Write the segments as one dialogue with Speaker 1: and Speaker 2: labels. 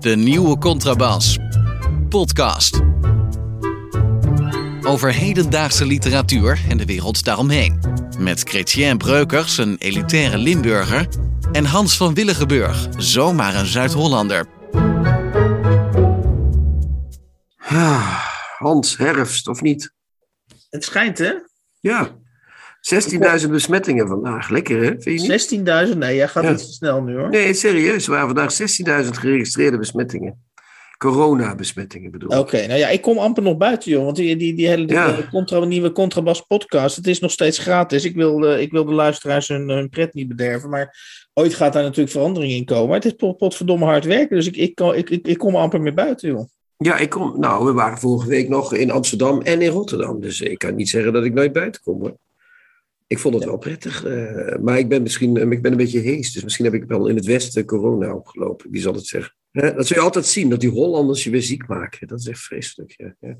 Speaker 1: De nieuwe Contrabas. Podcast. Over hedendaagse literatuur en de wereld daaromheen. Met Chrétien Breukers, een elitaire Limburger. En Hans van Willigenburg, zomaar een Zuid-Hollander.
Speaker 2: Hans, herfst of niet?
Speaker 3: Het schijnt, hè?
Speaker 2: Ja. 16.000 besmettingen vandaag. Lekker, hè? Vind je niet?
Speaker 3: 16.000? Nee, jij gaat
Speaker 2: Ja.
Speaker 3: iets te snel nu, hoor.
Speaker 2: Nee, serieus. Er waren vandaag 16.000 geregistreerde besmettingen. Corona-besmettingen bedoel ik.
Speaker 3: Oké, nou ja, ik kom amper nog buiten, joh. Want die, die, die hele
Speaker 2: Ja.
Speaker 3: die contra, nieuwe Contrabas podcast, het is nog steeds gratis. Ik wil, ik wil de luisteraars hun, hun pret niet bederven. Maar ooit gaat daar natuurlijk verandering in komen. Maar het is pot, potverdomme hard werken. Dus ik, ik, kan- ik, ik, ik kom amper meer buiten, joh.
Speaker 2: Ja, ik kom. Nou, we waren vorige week nog in Amsterdam en in Rotterdam. Dus ik kan niet zeggen dat ik nooit buiten kom. Hoor. Ik vond het wel prettig. eh, maar ik ben misschien eh, ik ben een beetje hees. Dus misschien heb ik wel in het Westen corona opgelopen. Wie zal het zeggen? Dat zul je altijd zien, dat die Hollanders je weer ziek maken. Dat is echt vreselijk. Ja, ja.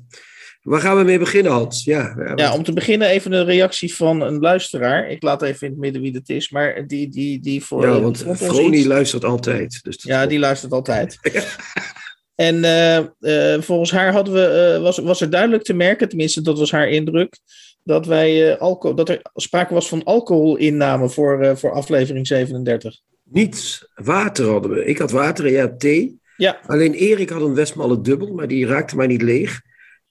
Speaker 2: Waar gaan we mee beginnen, Hans? Ja, ja,
Speaker 3: Ja, om te beginnen even een reactie van een luisteraar. Ik laat even in het midden wie dat is. Maar die, die, die voor.
Speaker 2: ja, want
Speaker 3: iets-
Speaker 2: luistert altijd. Dus
Speaker 3: Ja, die luistert altijd. En eh, volgens haar hadden we, was, was er duidelijk te merken, tenminste dat was haar indruk, dat, wij, eh, alcohol, dat er sprake was van alcoholinname voor, eh, voor aflevering 37.
Speaker 2: Niets. Water hadden we. Ik had water en ja, thee.
Speaker 3: Ja,
Speaker 2: Alleen Erik had een Westmalle dubbel, maar die raakte mij niet leeg.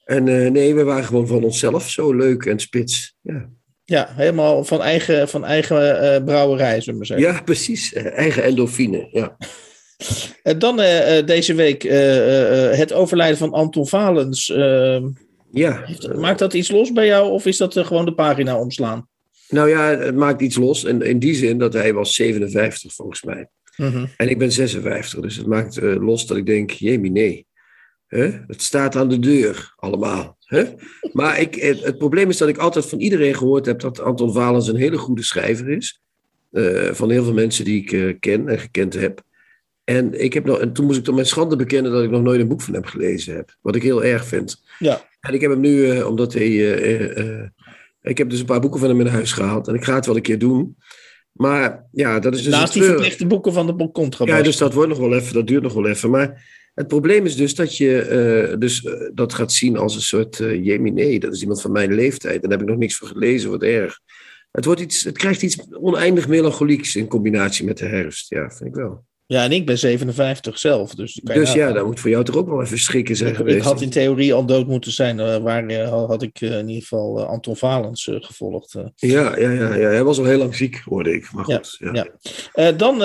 Speaker 2: En eh, nee, we waren gewoon van onszelf zo leuk en spits. Ja,
Speaker 3: ja helemaal van eigen, van eigen eh, brouwerij, zullen we maar zeggen.
Speaker 2: ja precies. Eigen endorfine. Ja.
Speaker 3: Eh, dan deze week het overlijden van Anton Valens.
Speaker 2: Ja.
Speaker 3: maakt dat iets los bij jou of is dat eh, gewoon de pagina omslaan?
Speaker 2: Nou ja, het maakt iets los. En in die zin dat hij was 57 volgens mij.
Speaker 3: Mhm.
Speaker 2: En ik ben 56. Dus het maakt eh, los dat ik denk, jemie nee. Hè? Het staat aan de deur, allemaal. Hè? Maar ik, het, het probleem is dat ik altijd van iedereen gehoord heb dat Anton Valens een hele goede schrijver is. Eh, van heel veel mensen die ik ken en gekend heb. En, ik heb nog, en toen moest ik tot mijn schande bekennen dat ik nog nooit een boek van hem gelezen heb. Wat ik heel erg vind.
Speaker 3: Ja,
Speaker 2: En ik heb hem nu, eh, omdat hij. eh, eh, ik heb dus een paar boeken van hem in huis gehaald. En ik ga het wel een keer doen. Maar ja, dat is dus.
Speaker 3: naast die verplichte boeken van de Contrabas.
Speaker 2: Ja, dus dat wordt nog wel even, dat duurt nog wel even. Maar het probleem is dus dat je dus, dat gaat zien als een soort uh, Jemine. Dat is iemand van mijn leeftijd. En daar heb ik nog niks van gelezen, wat erg. Het, wordt iets, het krijgt iets oneindig melancholieks in combinatie met de herfst. Ja, vind ik wel.
Speaker 3: Ja, en ik ben 57 zelf. Dus,
Speaker 2: Dus ja, dat moet voor jou toch ook wel even schrikken zijn
Speaker 3: ik,
Speaker 2: geweest.
Speaker 3: ik had in theorie al dood moeten zijn. eh, waar eh, had ik eh, in ieder geval Anton Valens gevolgd.
Speaker 2: ja, ja, ja, ja, hij was al heel lang ziek, hoorde ik. Maar goed, ja.
Speaker 3: ja. Dan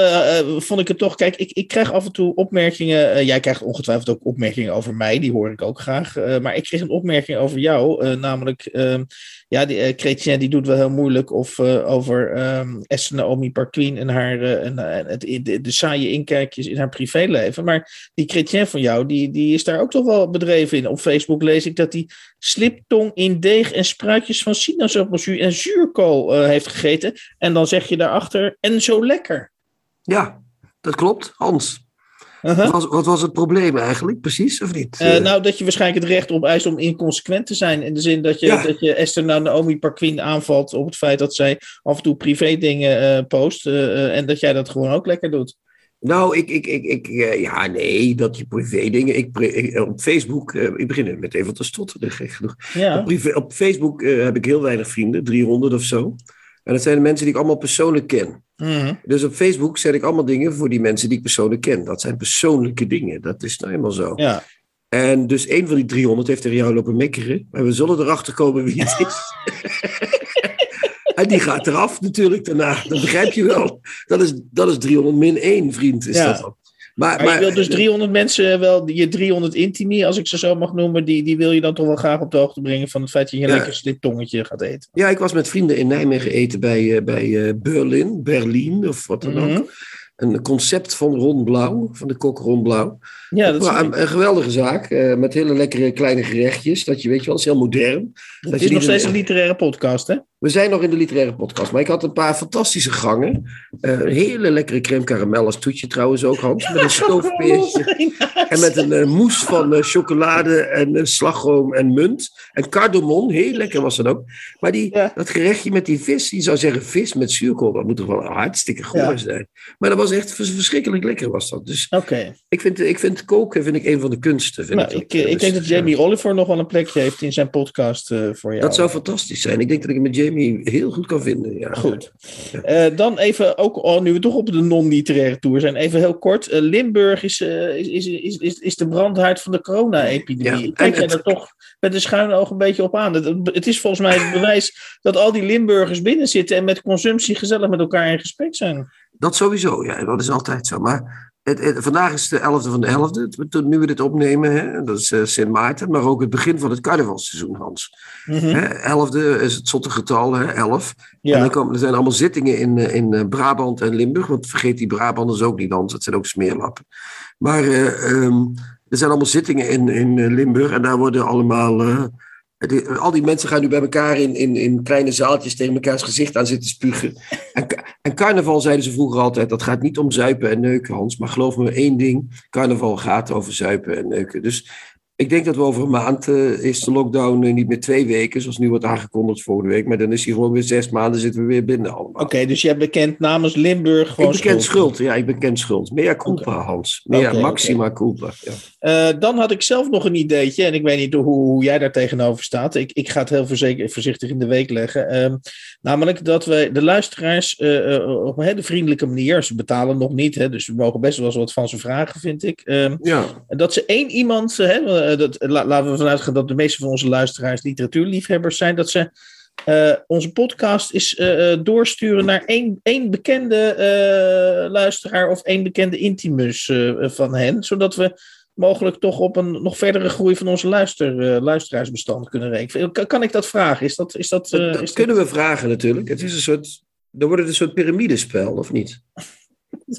Speaker 3: vond ik het toch... Kijk, ik, ik krijg af en toe opmerkingen. jij krijgt ongetwijfeld ook opmerkingen over mij. Die hoor ik ook graag. maar ik kreeg een opmerking over jou. namelijk, ehm, ja, die, eh Chrétien die doet wel heel moeilijk. Of eh, over ehm Esther Naomi Parquin en haar... eh, en, het, de, saaie inkijkjes in haar privéleven. Maar die Chrétien van jou, die, die is daar ook toch wel bedreven in. Op Facebook lees ik dat hij sliptong in deeg en spruitjes van sinaasappelzuur en zuurkool heeft gegeten. En dan zeg je daarachter, en zo lekker.
Speaker 2: Ja, dat klopt. Hans,
Speaker 3: Uh-huh.
Speaker 2: wat, was, wat was het probleem eigenlijk, precies, of niet?
Speaker 3: Eh, nou, dat je waarschijnlijk het recht opeist om inconsequent te zijn. In de zin dat je,
Speaker 2: Ja.
Speaker 3: dat je Esther Naomi Parquin aanvalt op het feit dat zij af en toe privé dingen eh, post. eh, en dat jij dat gewoon ook lekker doet.
Speaker 2: Nou, ik, ik, ik, ik ja, nee, dat je privé dingen. Ik, op Facebook, ik begin met even te stotteren, gek genoeg. Op,
Speaker 3: Ja,
Speaker 2: privé, op Facebook heb ik heel weinig vrienden, 300 of zo. En dat zijn de mensen die ik allemaal persoonlijk ken.
Speaker 3: Mhm.
Speaker 2: Dus op Facebook zet ik allemaal dingen voor die mensen die ik persoonlijk ken. Dat zijn persoonlijke dingen, dat is nou eenmaal zo.
Speaker 3: ja.
Speaker 2: En dus een van die 300 heeft tegen jou lopen mekkeren. Maar we zullen erachter komen wie het is. en die gaat eraf natuurlijk daarna. Dat begrijp je wel. Dat is, dat is 300 min 1, vriend. Is
Speaker 3: Ja.
Speaker 2: dat Maar,
Speaker 3: Maar, je wil dus 300 mensen wel, je 300 intimi, als ik ze zo mag noemen, die, die wil je dan toch wel graag op de hoogte brengen van het feit dat je een
Speaker 2: Ja.
Speaker 3: lekker sliptongetje gaat eten.
Speaker 2: Ja, ik was met vrienden in Nijmegen eten bij, eh, bij eh, Berlin, Berlin of wat dan
Speaker 3: Mhm.
Speaker 2: ook. Een concept van Ron Blauw, van de kok Ron Blauw.
Speaker 3: Ja, dat is,
Speaker 2: een, een geweldige zaak, eh, met hele lekkere kleine gerechtjes. Dat je, weet je wel, dat is heel modern.
Speaker 3: het
Speaker 2: dat
Speaker 3: is nog steeds
Speaker 2: een
Speaker 3: literaire podcast, hè?
Speaker 2: We zijn nog in de literaire podcast, maar ik had een paar fantastische gangen. Een hele lekkere crème caramel als toetje trouwens ook, Hans. Met een stoofpeertje. En met een eh, mousse van eh, chocolade en slagroom en munt. En cardamom, heel lekker was dat ook. Maar die,
Speaker 3: Ja.
Speaker 2: dat gerechtje met die vis, je zou zeggen vis met zuurkool, dat moet toch wel hartstikke goed
Speaker 3: Ja.
Speaker 2: zijn. Maar dat was echt vers- verschrikkelijk lekker was dat. Dus ik vind, ik vind koken vind ik een van de kunsten. Vind
Speaker 3: Nou,
Speaker 2: ik,
Speaker 3: ik, ik
Speaker 2: Dus,
Speaker 3: denk dat
Speaker 2: ja.
Speaker 3: Jamie Oliver nog wel een plekje heeft in zijn podcast voor jou.
Speaker 2: Dat zou fantastisch zijn. Ik denk dat ik met Jamie heel goed kan vinden. Ja.
Speaker 3: Goed. Eh, dan even, ook al nu we toch op de non-literaire tour zijn, even heel kort. Eh, Limburg is, eh, is, is, is, is, de brandhaard van de corona-epidemie.
Speaker 2: Ja,
Speaker 3: Kijk jij
Speaker 2: het-
Speaker 3: er toch met een schuine oog een beetje op aan? Het, het is volgens mij het bewijs dat al die Limburgers binnen zitten en met consumptie gezellig met elkaar in gesprek zijn.
Speaker 2: Dat sowieso, ja, dat is altijd zo. Maar het, het- vandaag is de 11e van de 11e, toen- nu we dit opnemen. Hè? Dat is eh, Sint Maarten, maar ook het begin van het carnavalseizoen, Hans. Hè, 11e is het zotte getal, hè, 11. En dan komen, er zijn allemaal zittingen in, eh, in eh, Brabant en Limburg, want vergeet die Brabanders ook niet, Hans. Dat zijn ook smeerlappen. Maar eh, ehm, er zijn allemaal zittingen in, in Limburg en daar worden allemaal. Al die mensen gaan nu bij elkaar in, in, in kleine zaaltjes tegen elkaars gezicht aan zitten spugen. En, en carnaval zeiden ze vroeger altijd: dat gaat niet om zuipen en neuken, Hans. Maar geloof me één ding: carnaval gaat over zuipen en neuken. Dus ik denk dat we over een maand eh, is de lockdown eh, niet meer twee weken, zoals nu wordt aangekondigd volgende week. Maar dan is hij gewoon weer zes maanden, zitten we weer binnen allemaal.
Speaker 3: oké, dus jij bekent namens Limburg
Speaker 2: Ik
Speaker 3: gewoon
Speaker 2: beken schuld, ja, ik beken schuld. Mea culpa, Hans.
Speaker 3: Oké,
Speaker 2: maxima culpa. Ja.
Speaker 3: Eh, dan had ik zelf nog een ideetje, en ik weet niet hoe, hoe jij daar tegenover staat. Ik, ik ga het heel voorzichtig in de week leggen. Ehm, namelijk dat we de luisteraars op een hele vriendelijke manier, ze betalen nog niet, hè, dus we mogen best wel eens wat van ze vragen, vind ik. Ehm,
Speaker 2: ja,
Speaker 3: dat ze één iemand, hè, dat, la- laten we vanuit gaan dat de meeste van onze luisteraars literatuurliefhebbers zijn, dat ze eh, onze podcast is eh, eh, doorsturen naar één, één bekende eh, luisteraar of één bekende intimus eh, van hen, zodat we mogelijk toch op een nog verdere groei van onze luister, eh, luisteraarsbestand kunnen rekenen. Kan, kan ik dat vragen? Is dat, is dat, eh,
Speaker 2: dat, dat
Speaker 3: is
Speaker 2: kunnen we vragen natuurlijk. Het is een soort, dan wordt het een soort piramidespel, of niet?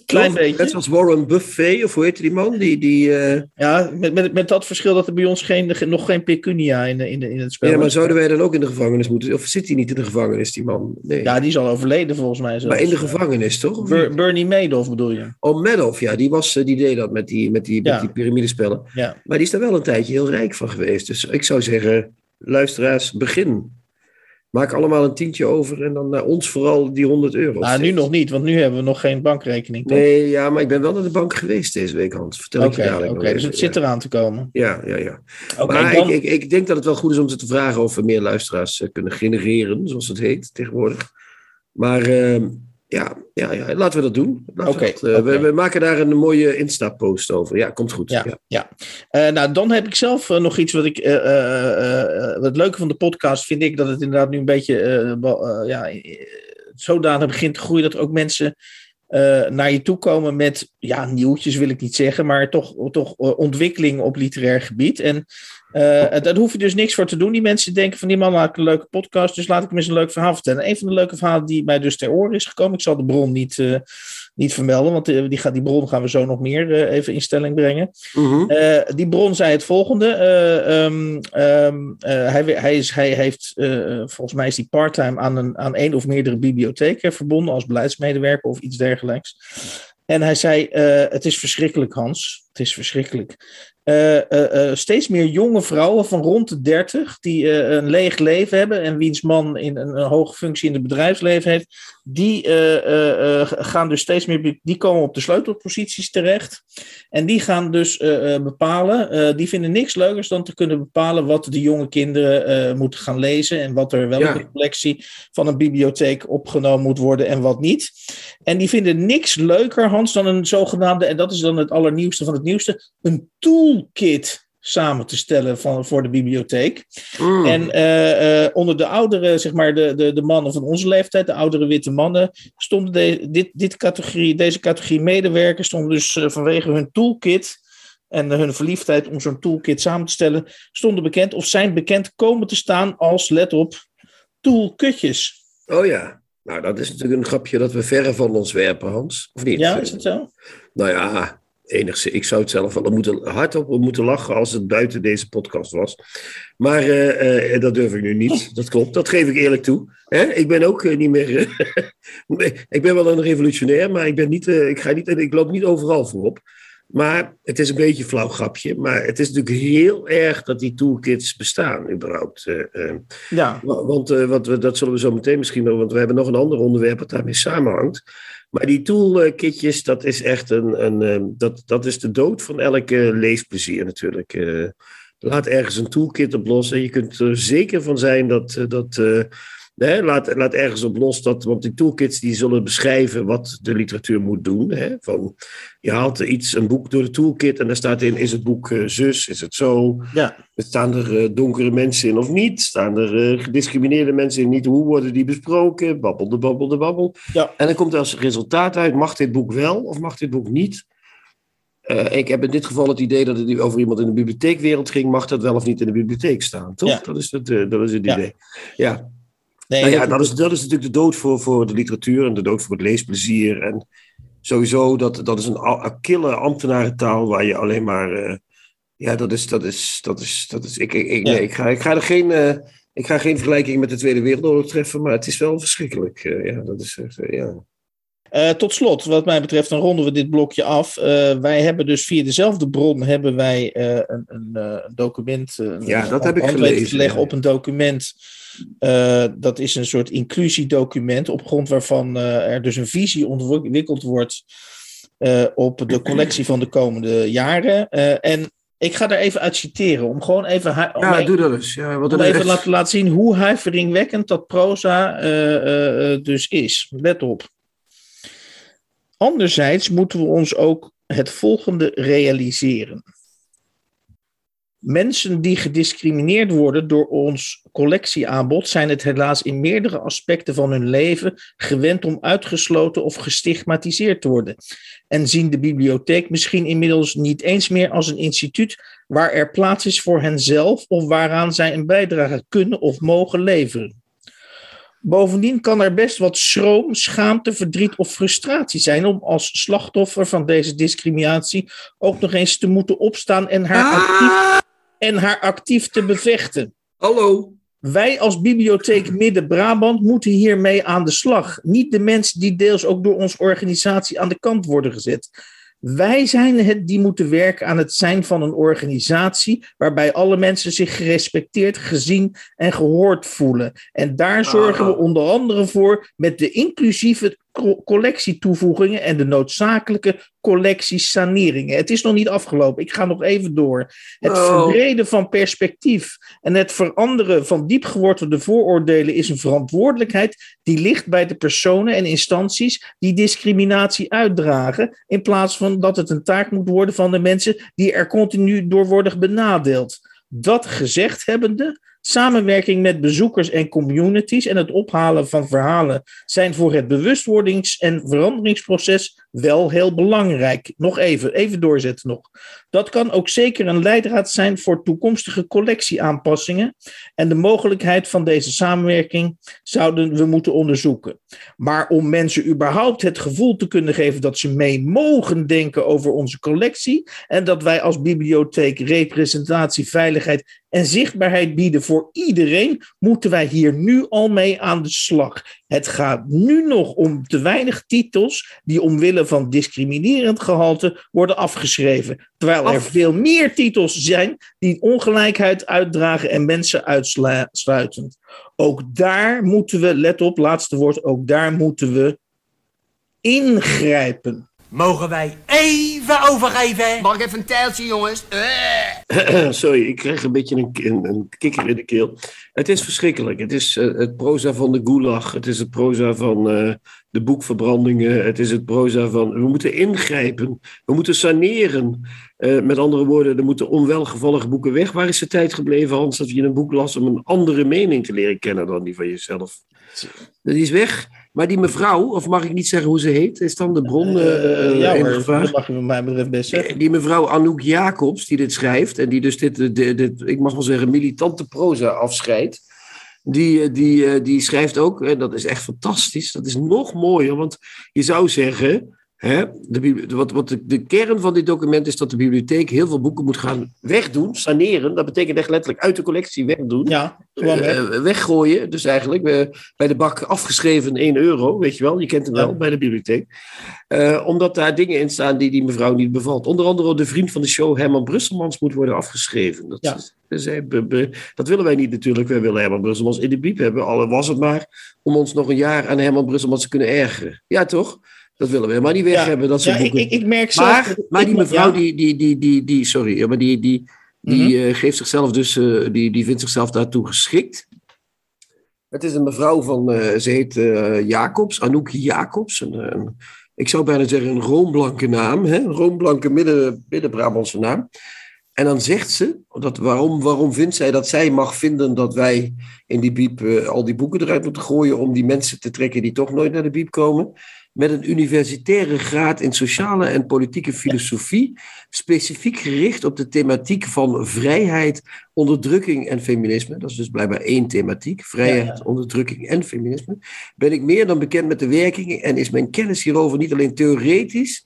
Speaker 3: Klein beetje?
Speaker 2: Net zoals Warren Buffet, of hoe heet die man? Die, die, eh,
Speaker 3: Ja, met, met, met dat verschil dat er bij ons geen, nog geen pecunia in, in, in het spel
Speaker 2: ja, maar zouden wij dan ook in de gevangenis moeten? Of zit hij niet in de gevangenis, die man? Nee.
Speaker 3: Ja, die is al overleden volgens mij. zelfs.
Speaker 2: maar in de gevangenis, toch?
Speaker 3: Ber-? Bernie Madoff bedoel je?
Speaker 2: Oh, Madoff, ja, die, was, eh, die deed dat met die, met die,
Speaker 3: Ja.
Speaker 2: met die piramidespellen.
Speaker 3: Ja.
Speaker 2: Maar die is daar wel een tijdje heel rijk van geweest. Dus ik zou zeggen, luisteraars, begin. Maak allemaal een tientje over en dan naar ons vooral die 100 euro.
Speaker 3: Nou, nu nog niet, want nu hebben we nog geen bankrekening. toch?
Speaker 2: Nee, ja, maar ik ben wel naar de bank geweest deze week, Hans. Vertel ik
Speaker 3: Oké,
Speaker 2: je dadelijk
Speaker 3: oké, dus het zit eraan te komen.
Speaker 2: Ja, ja, ja.
Speaker 3: Oké,
Speaker 2: maar
Speaker 3: dan-
Speaker 2: ik, ik, ik denk dat het wel goed is om ze te vragen of we meer luisteraars eh, kunnen genereren, zoals het heet tegenwoordig. Maar ehm, ja, ja, ja, laten we dat doen.
Speaker 3: Oké,
Speaker 2: eh, we, we maken daar een mooie Insta-post over. Ja, komt goed.
Speaker 3: Ja,
Speaker 2: Ja.
Speaker 3: ja. Eh, nou, dan heb ik zelf eh, nog iets wat ik. eh, het leuke van de podcast vind ik dat het inderdaad nu een beetje. ja, zodanig begint te groeien dat er ook mensen. naar je toe komen met, ja, nieuwtjes wil ik niet zeggen, maar toch, toch ontwikkeling op literair gebied. En eh, daar hoef je dus niks voor te doen. Die mensen denken van, die man maakt een leuke podcast, dus laat ik hem eens een leuk verhaal vertellen. Een van de leuke verhalen die mij dus ter oren is gekomen, ik zal de bron niet, eh, niet vermelden, want eh, die, gaat, die bron gaan we zo nog meer even in stelling brengen.
Speaker 2: Mhm.
Speaker 3: Die bron zei het volgende. eh, ehm, ehm, eh, hij, hij, is, hij heeft, volgens mij is hij parttime aan een, aan één of meerdere bibliotheken verbonden als beleidsmedewerker of iets dergelijks. En hij zei: Het is verschrikkelijk, Hans. Het is verschrikkelijk. Eh, eh, eh, steeds meer jonge vrouwen van rond de 30 die een leeg leven hebben en wiens man in een, een hoge functie in het bedrijfsleven heeft, die gaan dus steeds meer, die komen op de sleutelposities terecht. En die gaan dus bepalen, die vinden niks leukers dan te kunnen bepalen wat de jonge kinderen moeten gaan lezen en wat er welke
Speaker 2: Ja.
Speaker 3: collectie van een bibliotheek opgenomen moet worden en wat niet. En die vinden niks leuker, Hans, dan een zogenaamde, en dat is dan het allernieuwste van het nieuwste, een toolkit samen te stellen van, voor de bibliotheek.
Speaker 2: Mm.
Speaker 3: En eh, eh, onder de oudere, zeg maar, de, de, de mannen van onze leeftijd, de oudere witte mannen, stonden de, dit, dit categorie, deze categorie medewerkers stonden dus eh, vanwege hun toolkit en hun verliefdheid om zo'n toolkit samen te stellen, stonden bekend of zijn bekend komen te staan als, let op, toolkutjes.
Speaker 2: Oh ja. Nou, dat is natuurlijk een grapje dat we verre van ons werpen, Hans. Of niet?
Speaker 3: Ja, is dat zo?
Speaker 2: Nou ja, enigszins. Ik zou het zelf wel moeten, hardop moeten lachen als het buiten deze podcast was. Maar eh, eh, dat durf ik nu niet. Dat klopt. Dat geef ik eerlijk toe. Hè? Ik ben ook eh, niet meer. ik ben wel een revolutionair, maar ik, ben niet, ik, ga niet, ik loop niet overal voorop. Maar het is een beetje een flauw grapje. Maar het is natuurlijk heel erg dat die toolkits bestaan, überhaupt.
Speaker 3: Ja.
Speaker 2: Wa- Want, want we, dat zullen we zo meteen misschien nog, want we hebben nog een ander onderwerp dat daarmee samenhangt. Maar die toolkitjes, dat is echt een, een ehm, dat, dat is de dood van elke leesplezier natuurlijk. Eh, laat ergens een toolkit op los en je kunt er zeker van zijn dat, eh, dat Hè, laat, laat ergens op los dat, want die toolkits die zullen beschrijven wat de literatuur moet doen. Hè? Van, je haalt iets, een boek door de toolkit en daar staat in: is het boek uh, zus, is het zo?
Speaker 3: Ja.
Speaker 2: Staan er uh, donkere mensen in of niet? Staan er uh, gediscrimineerde mensen in niet? Hoe worden die besproken? Babbel de babbel de babbel.
Speaker 3: Ja.
Speaker 2: En dan komt er als resultaat uit: mag dit boek wel of mag dit boek niet? ik heb in dit geval het idee dat het over iemand in de bibliotheekwereld ging. Mag dat wel of niet in de bibliotheek staan? Toch?
Speaker 3: Ja.
Speaker 2: Dat, is het, dat is het idee. ja.
Speaker 3: Nee,
Speaker 2: nou ja, dat is, dat is natuurlijk de dood voor, voor de literatuur en de dood voor het leesplezier. En sowieso, dat, dat is een kille ambtenarentaal waar je alleen maar. Uh, ja, dat is. Dat is, dat is, dat is ik, ik, nee, ik, ga, ik ga er geen. uh, ik ga geen vergelijking met de Tweede Wereldoorlog treffen, maar het is wel verschrikkelijk. Uh, ja, dat is echt, ja.
Speaker 3: Uh, tot slot, wat mij betreft, dan ronden we dit blokje af. Uh, wij hebben dus via dezelfde bron hebben wij uh, een, een, document.
Speaker 2: ja, dat heb ik gelezen.
Speaker 3: Te leggen op een document. Uh, dat is een soort inclusiedocument, op grond waarvan er dus een visie ontwikkeld wordt op de collectie van de komende jaren. en ik ga daar even uit citeren, om gewoon even... Om
Speaker 2: ja,
Speaker 3: even,
Speaker 2: doe dat eens. Ja,
Speaker 3: om even echt... laten, laten zien hoe huiveringwekkend dat proza dus is. Let op. Anderzijds moeten we ons ook het volgende realiseren. Mensen die gediscrimineerd worden door ons collectieaanbod zijn het helaas in meerdere aspecten van hun leven gewend om uitgesloten of gestigmatiseerd te worden. En zien de bibliotheek misschien inmiddels niet eens meer als een instituut waar er plaats is voor henzelf of waaraan zij een bijdrage kunnen of mogen leveren. Bovendien kan er best wat schroom, schaamte, verdriet of frustratie zijn om als slachtoffer van deze discriminatie ook nog eens te moeten opstaan en haar, actief, en haar actief te bevechten.
Speaker 2: Hallo.
Speaker 3: Wij als Bibliotheek Midden-Brabant moeten hiermee aan de slag. Niet de mensen die deels ook door onze organisatie aan de kant worden gezet. Wij zijn het die moeten werken aan het zijn van een organisatie waarbij alle mensen zich gerespecteerd, gezien en gehoord voelen. En daar zorgen we onder andere voor met de inclusieve collectietoevoegingen en de noodzakelijke collectiesaneringen. Het is nog niet afgelopen, ik ga nog even door. Het
Speaker 2: Oh.
Speaker 3: verbreden van perspectief en het veranderen van diepgewortelde vooroordelen is een verantwoordelijkheid die ligt bij de personen en instanties die discriminatie uitdragen, in plaats van dat het een taak moet worden van de mensen die er continu door worden benadeeld. Dat gezegd hebbende, samenwerking met bezoekers en communities en het ophalen van verhalen zijn voor het bewustwordings- en veranderingsproces wel heel belangrijk. Nog even, even doorzetten nog. Dat kan ook zeker een leidraad zijn voor toekomstige collectieaanpassingen en de mogelijkheid van deze samenwerking zouden we moeten onderzoeken. Maar om mensen überhaupt het gevoel te kunnen geven dat ze mee mogen denken over onze collectie en dat wij als bibliotheek representatie, veiligheid en zichtbaarheid bieden voor iedereen, moeten wij hier nu al mee aan de slag. Het gaat nu nog om te weinig titels die omwille van discriminerend gehalte worden afgeschreven, terwijl er veel meer titels zijn die ongelijkheid uitdragen en mensen uitsluiten. Ook daar moeten we, let op, laatste woord, ook daar moeten we ingrijpen.
Speaker 4: Mogen wij even overgeven?
Speaker 5: Mag ik even een tijltje, jongens? Uh.
Speaker 2: Sorry, ik krijg een beetje een, een, een, kikker in de keel. Het is verschrikkelijk. Het is uh, het proza van de gulag. Het is het proza van uh, de boekverbrandingen. Het is het proza van... We moeten ingrijpen. We moeten saneren. Uh, met andere woorden, er moeten onwelgevallige boeken weg. Waar is de tijd gebleven, Hans, dat je een boek las om een andere mening te leren kennen dan die van jezelf? Die is weg. Maar die mevrouw, of mag ik niet zeggen hoe ze heet, is dan de bron uh,
Speaker 3: ja, hoor, dat mag je wat mij betreft best zeggen.
Speaker 2: Die mevrouw Anouk Jacobs, die dit schrijft, en die dus dit, dit, dit ik mag wel zeggen, militante proza afscheidt, die, die, die schrijft ook, en dat is echt fantastisch, dat is nog mooier, want je zou zeggen, hè, de, wat, wat de, de kern van dit document is dat de bibliotheek heel veel boeken moet gaan wegdoen, saneren, dat betekent echt letterlijk uit de collectie wegdoen.
Speaker 3: Ja, weg.
Speaker 2: Uh, weggooien, dus eigenlijk uh, bij de bak afgeschreven 1 euro, weet je wel, je kent hem wel, ja. bij de bibliotheek. Uh, omdat daar dingen in staan die die mevrouw niet bevalt. Onder andere de vriend van de show, Herman Brusselmans, moet worden afgeschreven. Dat,
Speaker 3: ja.
Speaker 2: is, dat willen wij niet natuurlijk, wij willen Herman Brusselmans in de biep hebben, al was het maar om ons nog een jaar aan Herman Brusselmans te kunnen ergeren. Ja, toch? Dat willen we helemaal niet weg
Speaker 3: Ja.
Speaker 2: hebben, dat soort
Speaker 3: Ja,
Speaker 2: boeken.
Speaker 3: ik, ik merk
Speaker 2: maar, maar
Speaker 3: ik
Speaker 2: die mevrouw,
Speaker 3: ja.
Speaker 2: die, die, die, die, die, sorry, maar die, die, die eh, geeft zichzelf dus, eh, die, die vindt zichzelf daartoe geschikt. Het is een mevrouw van, eh, ze heet Jacobs, Anouk Jacobs. Een, een- ik zou bijna zeggen een roomblanke naam, hè? een roomblanke midden, midden-Brabantse naam. En dan zegt ze, dat, waarom, waarom vindt zij dat zij mag vinden dat wij in die biep al die boeken eruit moeten gooien om die mensen te trekken die toch nooit naar de biep komen? Met een universitaire graad in sociale en politieke filosofie, specifiek gericht op de thematiek van vrijheid, onderdrukking en feminisme. Dat is dus blijkbaar één thematiek, vrijheid, onderdrukking en feminisme. Ben ik meer dan bekend met de werkingen en is mijn kennis hierover niet alleen theoretisch,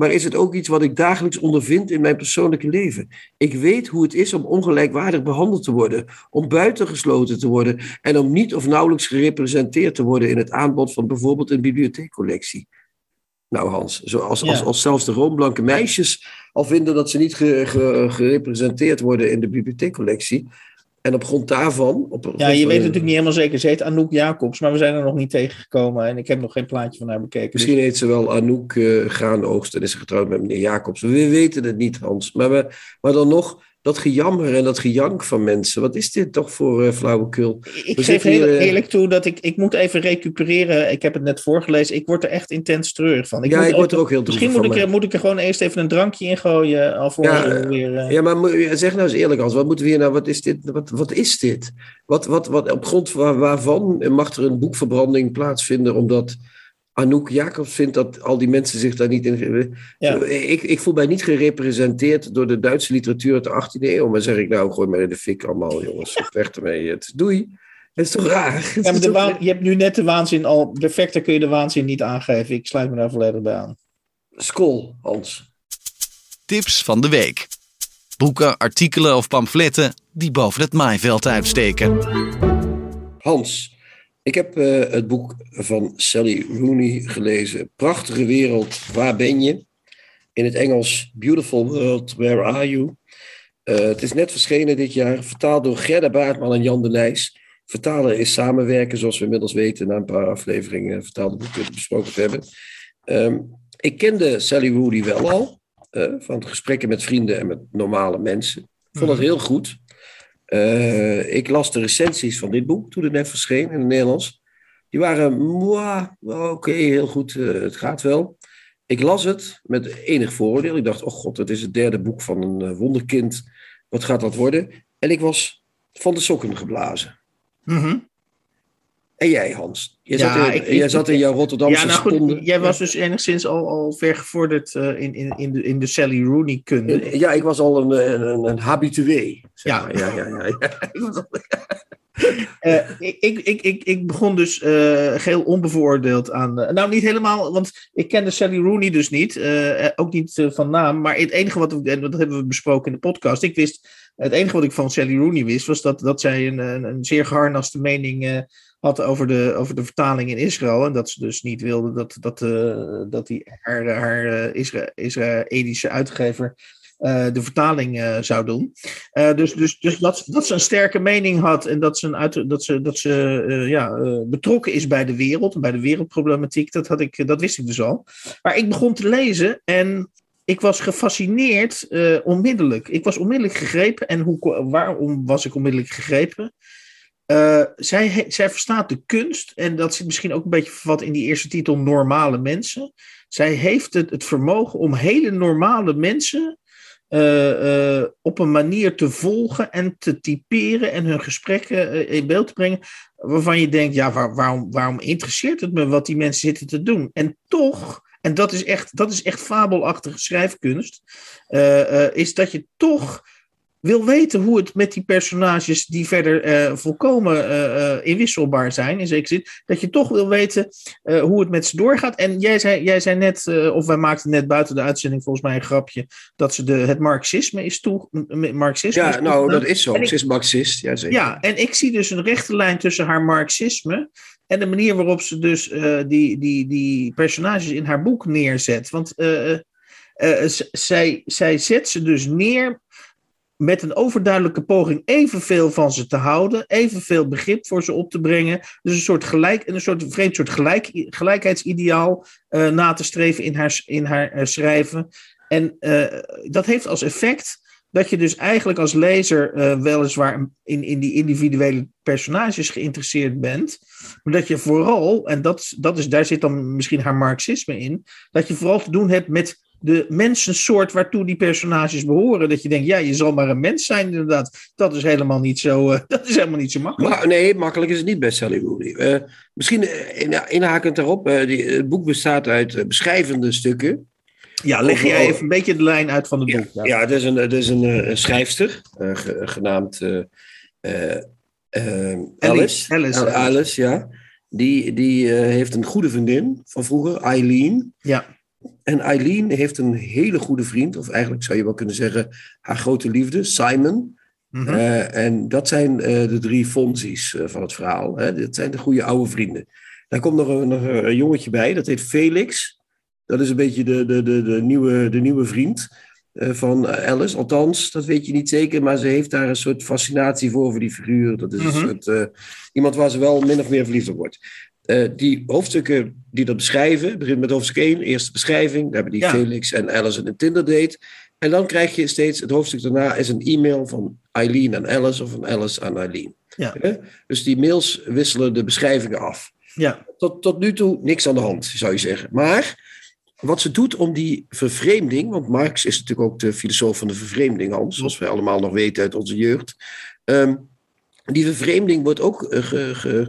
Speaker 2: maar is het ook iets wat ik dagelijks ondervind in mijn persoonlijke leven. Ik weet hoe het is om ongelijkwaardig behandeld te worden, om buitengesloten te worden en om niet of nauwelijks gerepresenteerd te worden in het aanbod van bijvoorbeeld een bibliotheekcollectie. Nou Hans, zoals als, als zelfs de roomblanke meisjes al vinden dat ze niet ge- ge- gerepresenteerd worden in de bibliotheekcollectie. En op grond daarvan... Op,
Speaker 3: Ja, je weet natuurlijk niet helemaal zeker. Ze heet Anouk Jacobs, maar we zijn er nog niet tegengekomen. En ik heb nog geen plaatje van haar bekeken. Dus-
Speaker 2: Misschien heet ze wel Anouk eh Graanoogst en is ze getrouwd met meneer Jacobs. We weten het niet, Hans. Maar, we, maar dan nog, dat gejammer en dat gejank van mensen. Wat is dit toch voor eh, flauwekul?
Speaker 3: Ik
Speaker 2: We
Speaker 3: geef heel
Speaker 2: eh,
Speaker 3: eerlijk toe dat ik, ik moet even recupereren. Ik heb het net voorgelezen. Ik word er echt intens treurig van.
Speaker 2: ja,
Speaker 3: moet
Speaker 2: ik word er ook heel
Speaker 3: Misschien moet
Speaker 2: van.
Speaker 3: ik, er- moet ik er gewoon eerst even een drankje in gooien. Alvorens
Speaker 2: Ja,
Speaker 3: we weer... eh,
Speaker 2: Ja, maar zeg nou eens eerlijk, Hans. Wat moeten we hier nou? Wat is dit? Wat, wat is dit? Wat, wat, wat, op grond waar- waarvan mag er een boekverbranding plaatsvinden? Omdat Anouk Jacobs vindt dat al die mensen zich daar niet in.
Speaker 3: Ja.
Speaker 2: Ik, ik voel mij niet gerepresenteerd door de Duitse literatuur uit de 18e eeuw. Maar zeg ik nou, gooi maar in de fik allemaal, jongens. Weg ermee. Het, doei. Het is toch raar?
Speaker 3: Ja, maar de je hebt nu net de waanzin al. Perfecter kun je de waanzin niet aangeven. Ik sluit me daar volledig bij aan.
Speaker 2: Skol, Hans.
Speaker 1: Tips van de week. Boeken, artikelen of pamfletten die boven het maaiveld uitsteken.
Speaker 2: Hans, ik heb eh, het boek van Sally Rooney gelezen. Prachtige wereld, waar ben je? In het Engels Beautiful World, Where Are You? Eh, het is net verschenen dit jaar, vertaald door Gerda Baartman en Jan de Nijs. Vertalen is samenwerken, zoals we inmiddels weten, na een paar afleveringen vertaalde boeken besproken te hebben. Ehm, ik kende Sally Rooney wel al, eh, van gesprekken met vrienden en met normale mensen. Ik vond het heel goed. Eh, ik las de recensies van dit boek toen het net verscheen in het Nederlands. Die waren, oké, heel goed, eh, het gaat wel. Ik las het met enig vooroordeel. Ik dacht, oh god, het is het derde boek van een eh, wonderkind. Wat gaat dat worden? En ik was van de sokken geblazen. En jij, Hans?
Speaker 3: Ja,
Speaker 2: zat, in,
Speaker 3: ik- ik-
Speaker 2: jij zat in jouw Rotterdamse
Speaker 3: Ja, nou goed,
Speaker 2: stonden.
Speaker 3: jij was dus enigszins al, al ver gevorderd eh, in, in, in, de, in de Sally Rooney-kunde.
Speaker 2: Ja, ik was al een, een, een, een habitué. zeg
Speaker 3: Ja.
Speaker 2: maar. ja, ja, ja, ja. Ik
Speaker 3: ik, ik, ik, begon dus eh geheel onbevooroordeeld aan. nou, niet helemaal, want ik kende Sally Rooney dus niet. ook niet van naam. Maar het enige wat, en dat hebben we besproken in de podcast. Ik wist, het enige wat ik van Sally Rooney wist, was dat, dat zij een, een, een zeer geharnaste mening had over de, over de vertaling in Israël. En dat ze dus niet wilde dat, dat, eh, dat die, haar, haar eh, Isra- Israëlische uitgever eh, de vertaling zou doen. Dus dus, dus dat, dat ze een sterke mening had en dat ze, een uit, dat ze, dat ze ja, betrokken is bij de wereld en bij de wereldproblematiek, dat, had ik, dat wist ik dus al. Maar ik begon te lezen en ik was gefascineerd onmiddellijk. Ik was onmiddellijk gegrepen. En hoe, waarom was ik onmiddellijk gegrepen? Eh, zij, zij verstaat de kunst, en dat zit misschien ook een beetje vervat in die eerste titel, Normale Mensen. Zij heeft het, het vermogen om hele normale mensen eh, eh, op een manier te volgen en te typeren en hun gesprekken in beeld te brengen, waarvan je denkt, ja, waar- waarom, waarom interesseert het me wat die mensen zitten te doen? En toch, en dat is echt, dat is echt fabelachtige schrijfkunst, is dat je toch wil weten hoe het met die personages die verder eh, volkomen eh, eh, inwisselbaar zijn, in zekere zin, dat je toch wil weten hoe het met ze doorgaat. En jij zei, jij zei net, of wij maakten net buiten de uitzending volgens mij een grapje, dat ze de, het marxisme is toe. Marxisme is
Speaker 2: Ja, nou, dat is zo.
Speaker 3: Ik-
Speaker 2: Ze is marxist, ja zeker.
Speaker 3: Ja, en ik zie dus een rechte lijn tussen haar marxisme en de manier waarop ze dus die, die, die personages in haar boek neerzet. Want zij, zij zet ze dus neer met een overduidelijke poging evenveel van ze te houden, evenveel begrip voor ze op te brengen. Dus een soort, gelijk, een soort vreemd soort gelijk, gelijkheidsideaal uh, na te streven in haar, in haar uh, schrijven. En uh, dat heeft als effect dat je dus eigenlijk als lezer weliswaar in, in die individuele personages geïnteresseerd bent, maar dat je vooral, en dat, dat is, daar zit dan misschien haar marxisme in, dat je vooral te doen hebt met de mensensoort waartoe die personages behoren. Dat je denkt, ja, je zal maar een mens zijn, inderdaad. Dat is helemaal niet zo, uh, dat is helemaal niet zo makkelijk.
Speaker 2: Maar, nee, makkelijk is het niet bij Sally Rooney. Uh, misschien in, inhakend daarop, die, het boek bestaat uit beschrijvende stukken.
Speaker 3: Ja, leg jij even een beetje de lijn uit van het boek.
Speaker 2: Ja, ja het is een, het is een, een schrijfster, uh, ge, genaamd uh, uh, Alice.
Speaker 3: Alice,
Speaker 2: Alice, ja. Die, die heeft een goede vriendin van vroeger, Eileen.
Speaker 3: Ja.
Speaker 2: En Eileen heeft een hele goede vriend, of eigenlijk zou je wel kunnen zeggen haar grote liefde, Simon. Mm -hmm. en dat zijn de drie Fonzies van het verhaal. Hè. Dat zijn de goede oude vrienden. Daar komt nog een, nog een jongetje bij, dat heet Felix. Dat is een beetje de, de, de, de, nieuwe, de nieuwe vriend van Alice. Althans, dat weet je niet zeker, maar ze heeft daar een soort fascinatie voor, voor die figuur. Dat is mm -hmm. een soort, uh, iemand waar ze wel min of meer verliefd op wordt. Uh, die hoofdstukken die dat beschrijven, begint met hoofdstuk 1, eerste beschrijving. Daar hebben die ja. Felix en Alice een Tinder date. En dan krijg je steeds, het hoofdstuk daarna is een e-mail van Eileen aan Alice of van Alice aan Eileen.
Speaker 3: Ja.
Speaker 2: Dus die mails wisselen de beschrijvingen af.
Speaker 3: Ja.
Speaker 2: Tot, tot nu toe niks aan de hand, zou je zeggen. Maar wat ze doet om die vervreemding, want Marx is natuurlijk ook de filosoof van de vervreemding, Hans, zoals wij allemaal nog weten uit onze jeugd. Um, die vervreemding wordt ook ge, ge,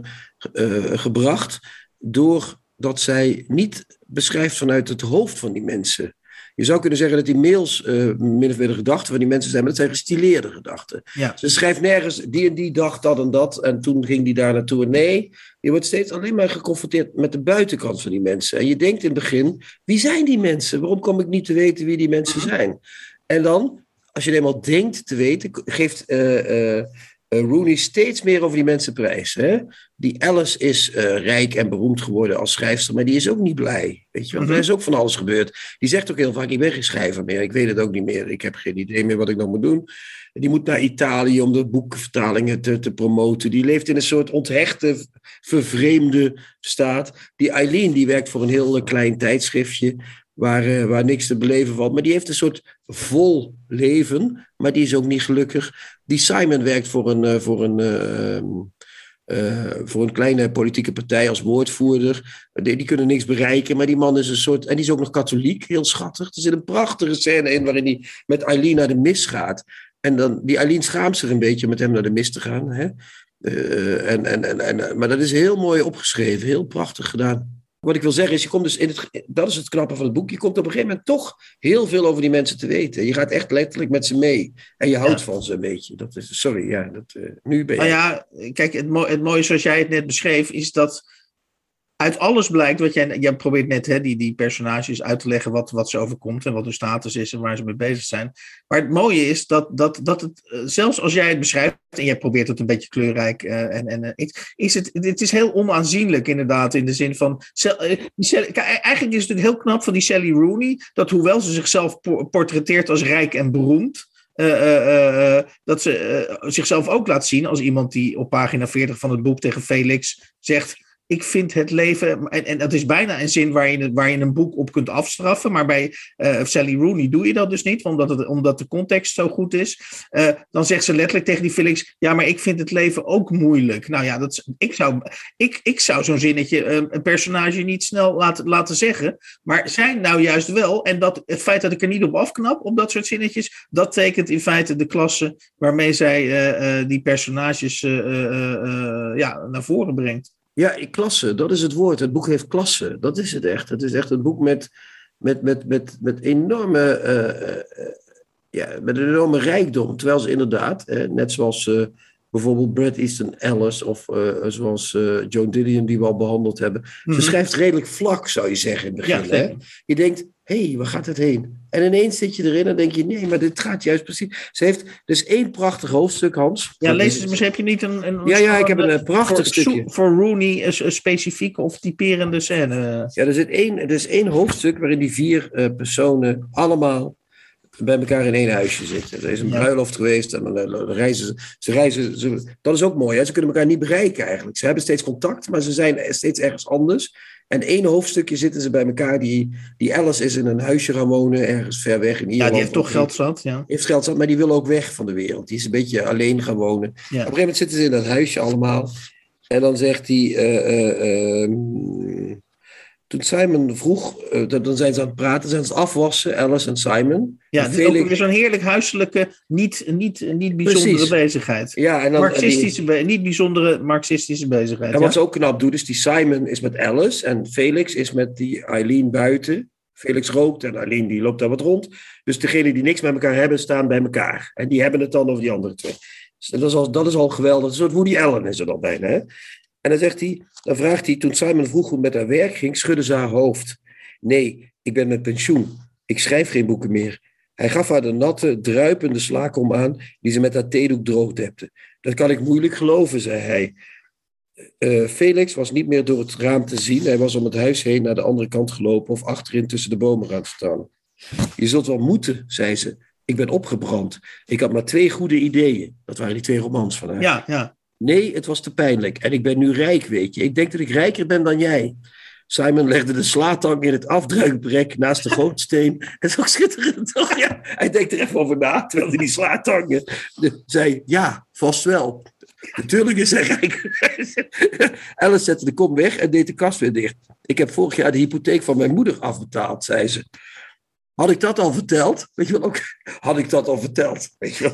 Speaker 2: uh, gebracht doordat zij niet beschrijft vanuit het hoofd van die mensen. Je zou kunnen zeggen dat die mails uh, min of meer de gedachten van die mensen zijn, maar dat zijn gestileerde gedachten.
Speaker 3: Ja.
Speaker 2: Ze schrijft nergens die en die dacht dat en dat en toen ging die daar naartoe. Nee, je wordt steeds alleen maar geconfronteerd met de buitenkant van die mensen. En je denkt in het begin, wie zijn die mensen? Waarom kom ik niet te weten wie die mensen zijn? En dan, als je eenmaal denkt te weten, geeft uh, uh, Rooney steeds meer over die mensen prijs. Hè? Die Alice is uh, rijk en beroemd geworden als schrijfster, maar die is ook niet blij. Weet je, want mm-hmm. er is ook van alles gebeurd. Die zegt ook heel vaak: Ik ben geen schrijver meer, ik weet het ook niet meer, ik heb geen idee meer wat ik nog moet doen. Die moet naar Italië om de boekvertalingen te, te promoten. Die leeft in een soort onthechte, vervreemde staat. Die Eileen, die werkt voor een heel klein tijdschriftje waar, uh, waar niks te beleven valt. Maar die heeft een soort vol leven, maar die is ook niet gelukkig. Die Simon werkt voor een, uh, voor een, uh, voor een kleine politieke partij als woordvoerder. Die, die, kunnen niks bereiken, maar die man is een soort... En die is ook nog katholiek, heel schattig. Er zit een prachtige scène in waarin hij met Eileen naar de mis gaat. En dan, die Eileen schaamt zich een beetje met hem naar de mis te gaan. Hè? en, en, en, en, maar dat is heel mooi opgeschreven, heel prachtig gedaan. Wat ik wil zeggen is, je komt dus in het, dat is het knappe van het boek. Je komt op een gegeven moment toch heel veel over die mensen te weten. Je gaat echt letterlijk met ze mee. En je houdt ja. van ze een beetje. Dat is, sorry, ja, dat, uh, nu ben je.
Speaker 3: Nou ja, kijk, het, mo het mooie zoals jij het net beschreef, is dat uit alles blijkt wat jij, jij probeert net hè, die, die personages uit te leggen wat, wat ze overkomt en wat hun status is en waar ze mee bezig zijn. Maar het mooie is dat, dat, dat het, zelfs als jij het beschrijft en jij probeert het een beetje kleurrijk uh, en, en uh, is het, het is heel onaanzienlijk inderdaad in de zin van, uh, eigenlijk is het heel knap van die Sally Rooney, dat hoewel ze zichzelf portretteert als rijk en beroemd, dat ze zichzelf ook laat zien als iemand die op pagina 40 van het boek tegen Felix zegt ik vind het leven, en, en dat is bijna een zin waar je, waar je een boek op kunt afstraffen, maar bij uh, Sally Rooney doe je dat dus niet, omdat, het, omdat de context zo goed is. Uh, dan zegt ze letterlijk tegen die Felix, ja, maar ik vind het leven ook moeilijk. Nou ja, dat, ik zou, ik, ik zou zo'n zinnetje uh, een personage niet snel laten, laten zeggen, maar zij nou juist wel, en dat, het feit dat ik er niet op afknap, op dat soort zinnetjes, dat tekent in feite de klasse waarmee zij die personages ja, naar voren brengt.
Speaker 2: Ja, klasse, dat is het woord. Het boek heeft klasse, dat is het echt. Het is echt een boek met, met, met, met, met, enorme, uh, uh, ja, met een enorme rijkdom. Terwijl ze inderdaad, uh, net zoals uh, bijvoorbeeld Bret Easton Ellis of zoals Joan Didion, die we al behandeld hebben. Ze schrijft redelijk vlak, zou je zeggen in het begin. Ja, hè? Je denkt, hé, hey, waar gaat het heen? En ineens zit je erin en denk je, nee, maar dit gaat juist precies. Ze heeft dus één prachtig hoofdstuk, Hans.
Speaker 3: Ja, lees eens, misschien heb je niet een... een
Speaker 2: ja, ja, ik heb een, een prachtig
Speaker 3: voor,
Speaker 2: stukje.
Speaker 3: Voor Rooney een, een specifieke of typerende scène.
Speaker 2: Ja, er, zit één, er is één hoofdstuk waarin die vier uh, personen allemaal bij elkaar in één huisje zitten. Er is een
Speaker 3: Ja.
Speaker 2: bruiloft geweest en dan eh, reizen ze. ze, reizen, ze dat is ook mooi. Hè? Ze kunnen elkaar niet bereiken eigenlijk. Ze hebben steeds contact, maar ze zijn steeds ergens anders. En één hoofdstukje zitten ze bij elkaar. Die, die Alice is in een huisje gaan wonen, ergens ver weg in Ierland.
Speaker 3: Ja, die heeft toch geld zat, ja.
Speaker 2: heeft geld zat, maar die wil ook weg van de wereld. Die is een beetje alleen gaan wonen. Op een gegeven moment zitten ze in dat huisje allemaal. En dan zegt hij. ehm, toen Simon vroeg, eh, dan zijn ze aan het praten, zijn ze het afwassen, Alice en Simon.
Speaker 3: Ja,
Speaker 2: En
Speaker 3: dit is ook
Speaker 2: Felix-
Speaker 3: weer zo'n heerlijk huiselijke, niet, niet, niet bijzondere
Speaker 2: Precies.
Speaker 3: bezigheid.
Speaker 2: ja, en dan, en die-
Speaker 3: Marxistische, niet bijzondere marxistische bezigheid.
Speaker 2: En
Speaker 3: ja.
Speaker 2: wat ze ook knap doet, is die Simon is met Alice en Felix is met die Eileen buiten. Felix rookt en Eileen die loopt daar wat rond. Dus degenen die niks met elkaar hebben, staan bij elkaar. En die hebben het dan over die andere twee. Dus dat, is al, dat is al geweldig. Een soort Woody Allen is er dan bijna. Hè? En dan zegt hij, dan vraagt hij, toen Simon vroeg hoe met haar werk ging, schudde ze haar hoofd. Nee, ik ben met pensioen. Ik schrijf geen boeken meer. Hij gaf haar de natte, druipende slaakom aan die ze met haar theedoek droogdepte. Dat kan ik moeilijk geloven, zei hij. Eh, Felix was niet meer door het raam te zien. Hij was om het huis heen naar de andere kant gelopen of achterin tussen de bomen gaan staan. Je zult wel moeten, zei ze. Ik ben opgebrand. Ik had maar twee goede ideeën. Dat waren die twee romans van haar.
Speaker 3: ja, ja.
Speaker 2: Nee, het was te pijnlijk. En ik ben nu rijk, weet je. Ik denk dat ik rijker ben dan jij. Simon legde de slaatang in het afdruikbrek naast de gootsteen. Dat is ook schitterend, toch? Ja, hij denkt er even over na, terwijl hij die slaatangen zei... Ja, vast wel. Natuurlijk is hij rijk. Alice zette de kom weg en deed de kast weer dicht. Ik heb vorig jaar de hypotheek van mijn moeder afbetaald, zei ze. Had ik dat al verteld? Weet je wel ook? Had ik dat al verteld? Weet je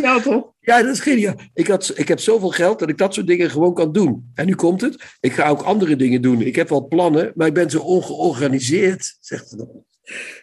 Speaker 2: wel?
Speaker 3: Toch?
Speaker 2: Ja, dat is geniaal. Ik, had, ik heb zoveel geld dat ik dat soort dingen gewoon kan doen. En nu komt het. Ik ga ook andere dingen doen. Ik heb wel plannen, maar ik ben zo ongeorganiseerd, zegt ze dan.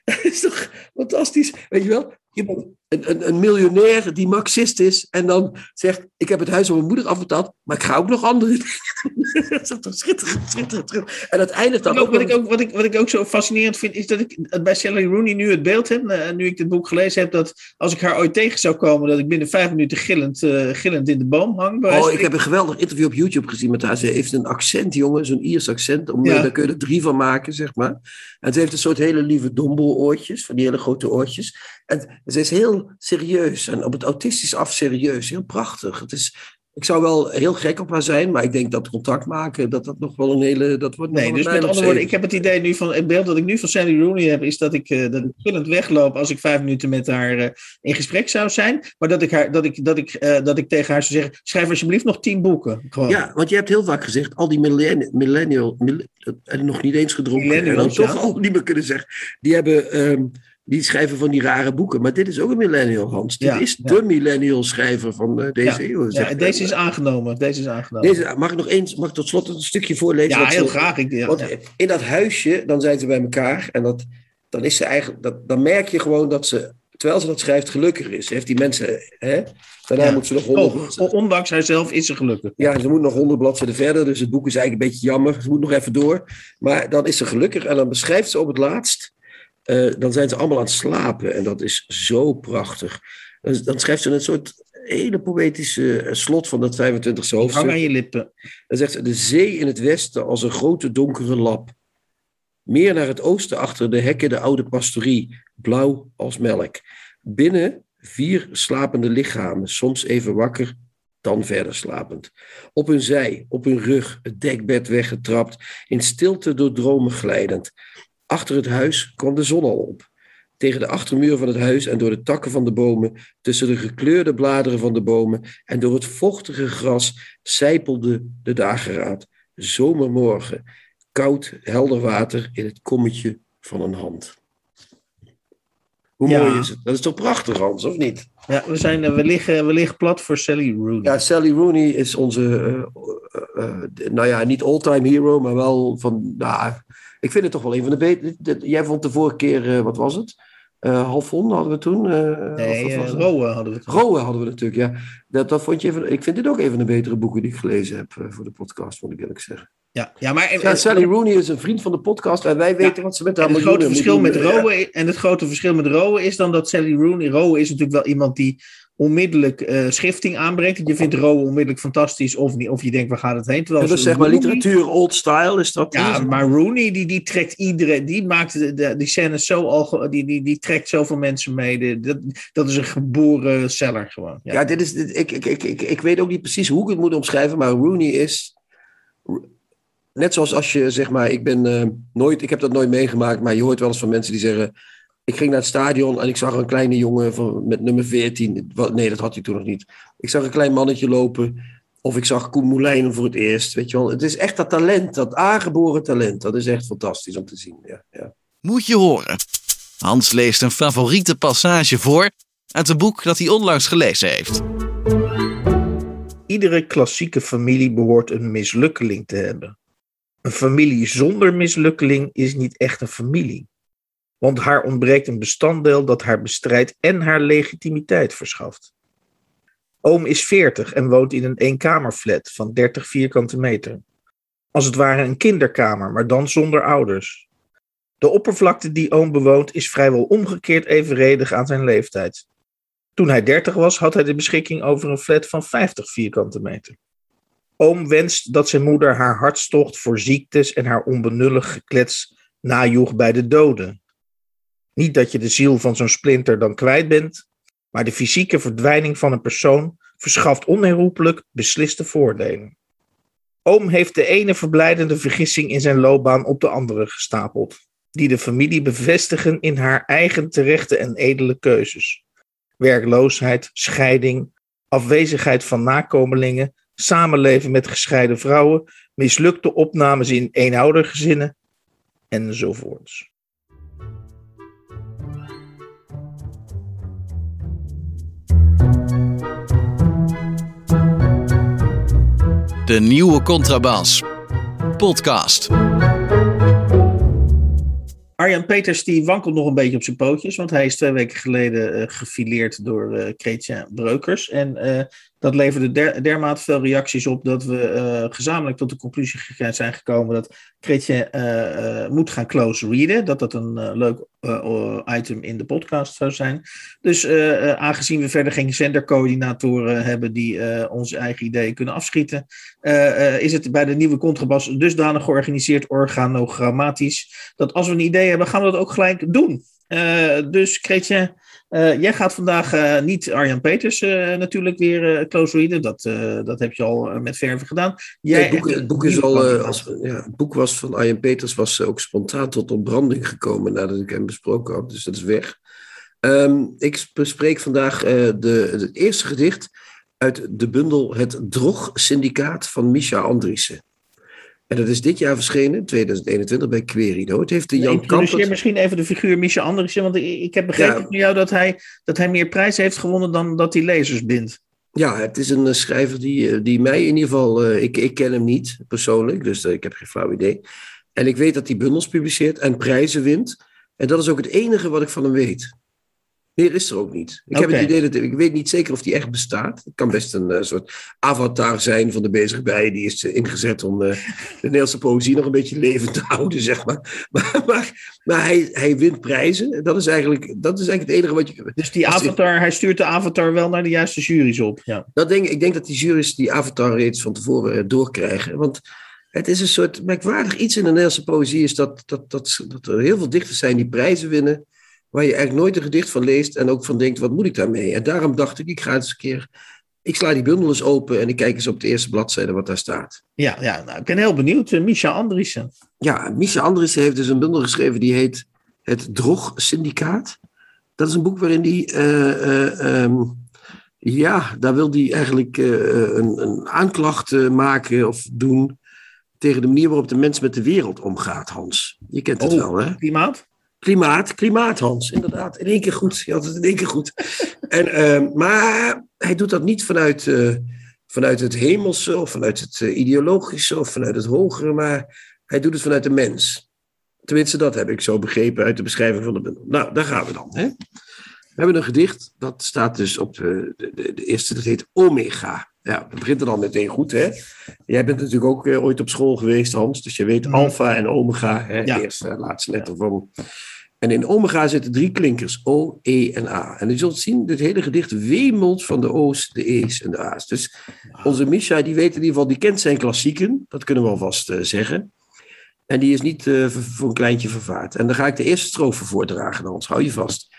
Speaker 2: Dat is toch fantastisch? Weet je wel? Je bent een, een, een miljonair die marxist is en dan zegt: Ik heb het huis van mijn moeder afbetaald, maar ik ga ook nog andere dingen. Dat is toch schitterend, schitterend, schitterend. En dat eindigt dan
Speaker 3: Wat,
Speaker 2: ook.
Speaker 3: wat, ik ook, wat, ik, wat ik ook zo fascinerend vind, is dat ik bij Sally Rooney nu het beeld heb, eh, nu ik dit boek gelezen heb, dat als ik haar ooit tegen zou komen, dat ik binnen vijf minuten gillend, eh, gillend in de boom hang.
Speaker 2: Oh, ik heb een geweldig interview op YouTube gezien met haar. Ze heeft een accent, jongen, zo'n Iers accent. Om,
Speaker 3: Ja.
Speaker 2: Daar kun je er drie van maken, zeg maar. En ze heeft een soort hele lieve dombo-oortjes, van die hele grote oortjes. En ze is heel serieus en op het autistisch af serieus. Heel prachtig. Het is, ik zou wel heel gek op haar zijn, maar ik denk dat contact maken, dat dat nog wel een hele... Dat wordt
Speaker 3: Nee, dus met andere woorden, ik heb het idee nu van het beeld dat ik nu van Sandy Rooney heb, is dat ik, eh, dat ik gillend wegloop als ik vijf minuten met haar eh, in gesprek zou zijn. Maar dat ik, haar, dat, ik, dat, ik, eh, dat ik tegen haar zou zeggen: schrijf alsjeblieft nog tien boeken. Gewoon.
Speaker 2: Ja, want je hebt heel vaak gezegd, al die millenni- millennial, mill- en nog niet eens gedronken, en dan toch
Speaker 3: ja.
Speaker 2: al niet meer kunnen zeggen, die hebben, ehm, die schrijven van die rare boeken. Maar dit is ook een millennial, Hans. Dit
Speaker 3: Ja,
Speaker 2: is
Speaker 3: ja.
Speaker 2: de millennial schrijver van eh, deze eeuw.
Speaker 3: Ja, en deze is aangenomen. Deze is aangenomen.
Speaker 2: Deze, mag ik nog eens, mag ik tot slot een stukje voorlezen?
Speaker 3: ja, heel
Speaker 2: ze-
Speaker 3: graag. Ik,
Speaker 2: Want in dat huisje, dan zijn ze bij elkaar en dat, dan is ze eigenlijk, dat, dan merk je gewoon dat ze, terwijl ze dat schrijft, gelukkig is. Ze heeft die mensen, hè? Daarna moet ze nog honderd
Speaker 3: Oh, ondanks haarzelf is ze gelukkig.
Speaker 2: ja, ze moet nog honderd bladzijden verder, dus het boek is eigenlijk een beetje jammer. Ze moet nog even door. Maar dan is ze gelukkig en dan beschrijft ze op het laatst. Eh, dan zijn ze allemaal aan het slapen en dat is zo prachtig. Dan, dan schrijft ze een soort hele poëtische eh, slot van dat 25e
Speaker 3: Hang aan
Speaker 2: hoofdstuk.
Speaker 3: je lippen.
Speaker 2: Dan zegt ze: De zee in het westen als een grote donkere lap. Meer naar het oosten achter de hekken de oude pastorie, blauw als melk. Binnen vier slapende lichamen, soms even wakker, dan verder slapend. Op hun zij, op hun rug, het dekbed weggetrapt, in stilte door dromen glijdend. Achter het huis kwam de zon al op. Tegen de achtermuur van het huis en door de takken van de bomen, tussen de gekleurde bladeren van de bomen en door het vochtige gras sijpelde de dageraad. Zomermorgen, koud, helder water in het kommetje van een hand. Hoe
Speaker 3: Ja.
Speaker 2: mooi is het? Dat is toch prachtig, Hans, of niet?
Speaker 3: Ja, we, zijn, eh, we, liggen, we liggen plat voor Sally Rooney.
Speaker 2: Ja, Sally Rooney is onze, eh, eh, nou ja, niet all-time hero, maar wel van, nou, ik vind het toch wel een van de betere. Jij vond de vorige keer, eh, wat was het? Halfon hadden we toen. eh,
Speaker 3: nee,
Speaker 2: of?
Speaker 3: Rowe hadden we.
Speaker 2: Rowe hadden we natuurlijk, ja. Dat, dat vond je even, ik vind dit ook een van de betere boeken die ik gelezen heb voor de podcast, moet ik eerlijk zeggen.
Speaker 3: Ja, ja maar en,
Speaker 2: Ja,
Speaker 3: en-
Speaker 2: Sally Rooney is een vriend van de podcast en wij weten wat ze met haar
Speaker 3: het grote verschil met
Speaker 2: miljoenen-
Speaker 3: Rowe en het grote verschil met Rowe is dan dat Sally Rooney Rowe is natuurlijk wel iemand die onmiddellijk eh, schifting aanbrengt. Je vindt Rowe onmiddellijk fantastisch of niet, of je denkt waar gaat het heen?
Speaker 2: Ja,
Speaker 3: Terwijl
Speaker 2: dat is zeg maar
Speaker 3: Rooney-
Speaker 2: literatuur old style, is dat?
Speaker 3: Ja, maar Rooney die, die trekt iedereen, die maakt de, de- die scènes zo al, die, die, die trekt zoveel mensen mee. De- dat, dat is een geboren seller gewoon. Ja.
Speaker 2: Ja, dit is, dit, ik, ik, ik, ik, ik weet ook niet precies hoe ik het moet omschrijven, maar Rooney is. Net zoals als je zeg maar, ik ben eh, nooit, ik heb dat nooit meegemaakt, maar je hoort wel eens van mensen die zeggen. Ik ging naar het stadion en ik zag een kleine jongen van, met nummer 14. Wat- Nee, dat had hij toen nog niet. Ik zag een klein mannetje lopen. Of ik zag Koen Moulijn voor het eerst. Weet je wel. Het is echt dat talent, dat aangeboren talent. Dat is echt fantastisch om te zien. Ja, ja.
Speaker 1: Moet je horen. Hans leest een favoriete passage voor uit een boek dat hij onlangs gelezen heeft.
Speaker 3: Iedere klassieke familie behoort een mislukkeling te hebben. Een familie zonder mislukkeling is niet echt een familie. Want haar ontbreekt een bestanddeel dat haar bestrijdt en haar legitimiteit verschaft. Oom is 40 en woont in een eenkamerflat van 30 vierkante meter. Als het ware een kinderkamer, maar dan zonder ouders. De oppervlakte die oom bewoont is vrijwel omgekeerd evenredig aan zijn leeftijd. Toen hij 30 was, had hij de beschikking over een flat van 50 vierkante meter. Oom wenst dat zijn moeder haar hartstocht voor ziektes en haar onbenullig geklets najoeg bij de doden. Niet dat je de ziel van zo'n splinter dan kwijt bent, maar de fysieke verdwijning van een persoon verschaft onherroepelijk besliste voordelen. Oom heeft de ene verblijdende vergissing in zijn loopbaan op de andere gestapeld, die de familie bevestigen in haar eigen terechte en edele keuzes werkloosheid, scheiding, afwezigheid van nakomelingen, samenleven met gescheiden vrouwen, mislukte opnames in eenoudergezinnen enzovoorts.
Speaker 1: De nieuwe Contrabas. Podcast.
Speaker 3: Arjan Peters die wankelt nog een beetje op zijn pootjes, want hij is twee weken geleden eh, gefileerd door eh Chrétien Breukers. En eh, dat leverde der, dermate veel reacties op dat we eh, gezamenlijk tot de conclusie zijn gekomen dat Chrétien eh, eh, moet gaan close readen. Dat dat een leuk item in de podcast zou zijn. Dus aangezien we verder geen zendercoördinatoren hebben die onze eigen ideeën kunnen afschieten, is het bij de nieuwe contrabas dusdanig georganiseerd organogrammatisch dat als we een idee hebben, gaan we dat ook gelijk doen. Dus Chrétien, eh, jij gaat vandaag eh, niet Arjan Peters eh, natuurlijk weer eh, close readen. Dat, dat heb je al met verven gedaan. Jij
Speaker 2: het, boek, het, is al, als, ja, het boek was van Arjen Peters was ook spontaan tot ontbranding gekomen nadat ik hem besproken had. Dus dat is weg. Ehm, ik bespreek vandaag de, het eerste gedicht uit de bundel Het Drog-syndicaat van Misha Andriessen. En dat is dit jaar verschenen, 2021, bij Querido. Het heeft de Jan Kampert...
Speaker 3: misschien even de figuur Michel Andriessen, want ik, heb begrepen
Speaker 2: Ja.
Speaker 3: van jou dat hij, dat hij meer prijs heeft gewonnen dan dat hij lezers bindt.
Speaker 2: Ja, het is een eh, schrijver die, eh, die mij in ieder geval... eh, ik, ik ken hem niet persoonlijk, dus ik heb geen flauw idee. En ik weet dat hij bundels publiceert en prijzen wint. En dat is ook het enige wat ik van hem weet. Meer is er ook niet. Ik heb het idee dat ik weet niet zeker of die echt bestaat. Het kan best een eh, soort avatar zijn van de bezig bij. Die is eh, ingezet om eh, de Nederlandse poëzie nog een beetje levend te houden, zeg maar. Maar, maar, maar hij, hij wint prijzen. Dat is, eigenlijk, dat is eigenlijk het enige wat je.
Speaker 3: Dus die avatar, hij stuurt de avatar wel naar de juiste juries op. Ja.
Speaker 2: Dat denk, ik denk dat die jury's die avatar reeds van tevoren doorkrijgen. Want het is een soort merkwaardig iets in de Nederlandse poëzie. Is dat, dat, dat, dat er heel veel dichters zijn die prijzen winnen. Waar je eigenlijk nooit een gedicht van leest. En ook van denkt, wat moet ik daarmee? En daarom dacht ik, ik ga eens een keer. Ik sla die bundel eens open en ik kijk eens op de eerste bladzijde wat daar staat.
Speaker 3: Ja, ja nou, ik ben heel benieuwd. Uh, Micha Andriessen.
Speaker 2: Ja, Misha Andriessen heeft dus een bundel geschreven die heet Het Drog-syndicaat. Dat is een boek waarin hij, eh, eh, ehm, ja, daar wil hij eigenlijk eh, een, een aanklacht eh, maken of doen tegen de manier waarop de mens met de wereld omgaat, Hans. Je kent het
Speaker 3: Oh.
Speaker 2: wel, hè?
Speaker 3: Klimaat?
Speaker 2: Klimaat, klimaat, Hans, inderdaad. In één keer goed. Je had het in één keer goed. En, ehm, maar hij doet dat niet vanuit, eh, vanuit het hemelse of vanuit het eh, ideologische of vanuit het hogere, maar hij doet het vanuit de mens. Tenminste, dat heb ik zo begrepen uit de beschrijving van de bundel. Nou, daar gaan we dan. Hè? We hebben een gedicht, dat staat dus op eh, de, de, de eerste, dat heet Omega. Ja, het begint er dan meteen goed, hè? Jij bent natuurlijk ook eh, ooit op school geweest, Hans. Dus je weet alfa en omega, hè?
Speaker 3: Ja.
Speaker 2: Eerste laatste letter van. En in omega zitten drie klinkers, O, E en A. En je zult zien, dit hele gedicht wemelt van de O's, de E's en de A's. Dus onze Misha, die weet in ieder geval, die kent zijn klassieken. Dat kunnen we alvast eh, zeggen. En die is niet eh, voor een kleintje vervaard. En dan ga ik de eerste strofe voordragen, Hans. Hou je vast.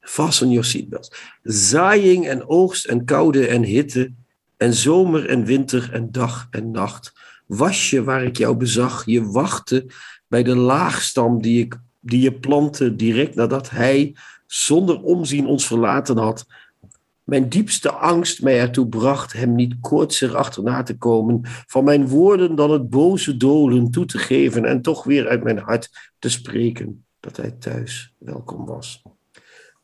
Speaker 2: Fasten your seatbelts. Zaaiing en oogst en koude en hitte. En zomer en winter en dag en nacht. Was je waar ik jou bezag, je wachtte bij de laagstam die, ik, die je plantte direct nadat hij zonder omzien ons verlaten had. Mijn diepste angst mij ertoe bracht hem niet koortsig achterna te komen, van mijn woorden dan het boze dolen toe te geven en toch weer uit mijn hart te spreken dat hij thuis welkom was.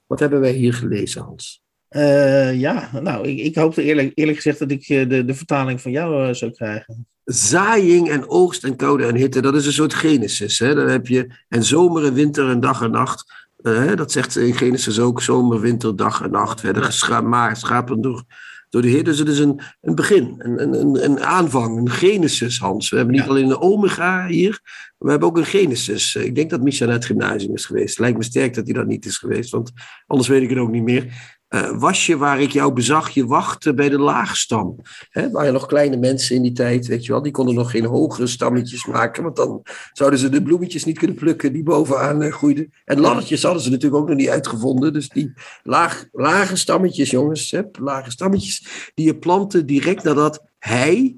Speaker 2: Wat hebben wij hier gelezen, Hans?
Speaker 3: Eh, ja, nou, ik, ik eerlijk, eerlijk gezegd dat ik eh, de, de vertaling van jou eh, zou krijgen.
Speaker 2: Zaaiing en oogst en koude en hitte, dat is een soort Genesis. Hè? Dan heb je en zomer en winter en dag en nacht. Eh, dat zegt in Genesis ook, zomer, winter, dag en nacht werden geschapen door, door de Heer. Dus het is een, een begin, een, een, een, aanvang, een Genesis, Hans. We hebben niet
Speaker 3: Ja.
Speaker 2: alleen een omega hier, maar we hebben ook een Genesis. Eh, Ik denk dat Micha naar het gymnasium is geweest. Lijkt me sterk dat hij dat niet is geweest, want anders weet ik het ook niet meer. Eh, was je waar ik jou bezag, je wachtte bij de laagstam. Hè, waren nog kleine mensen in die tijd, weet je wel. Die konden nog geen hogere stammetjes maken. Want dan zouden ze de bloemetjes niet kunnen plukken die bovenaan eh, groeiden. En laddertjes hadden ze natuurlijk ook nog niet uitgevonden. Dus die laag, lage stammetjes, jongens. Hè, lage stammetjes. Die je planten direct nadat hij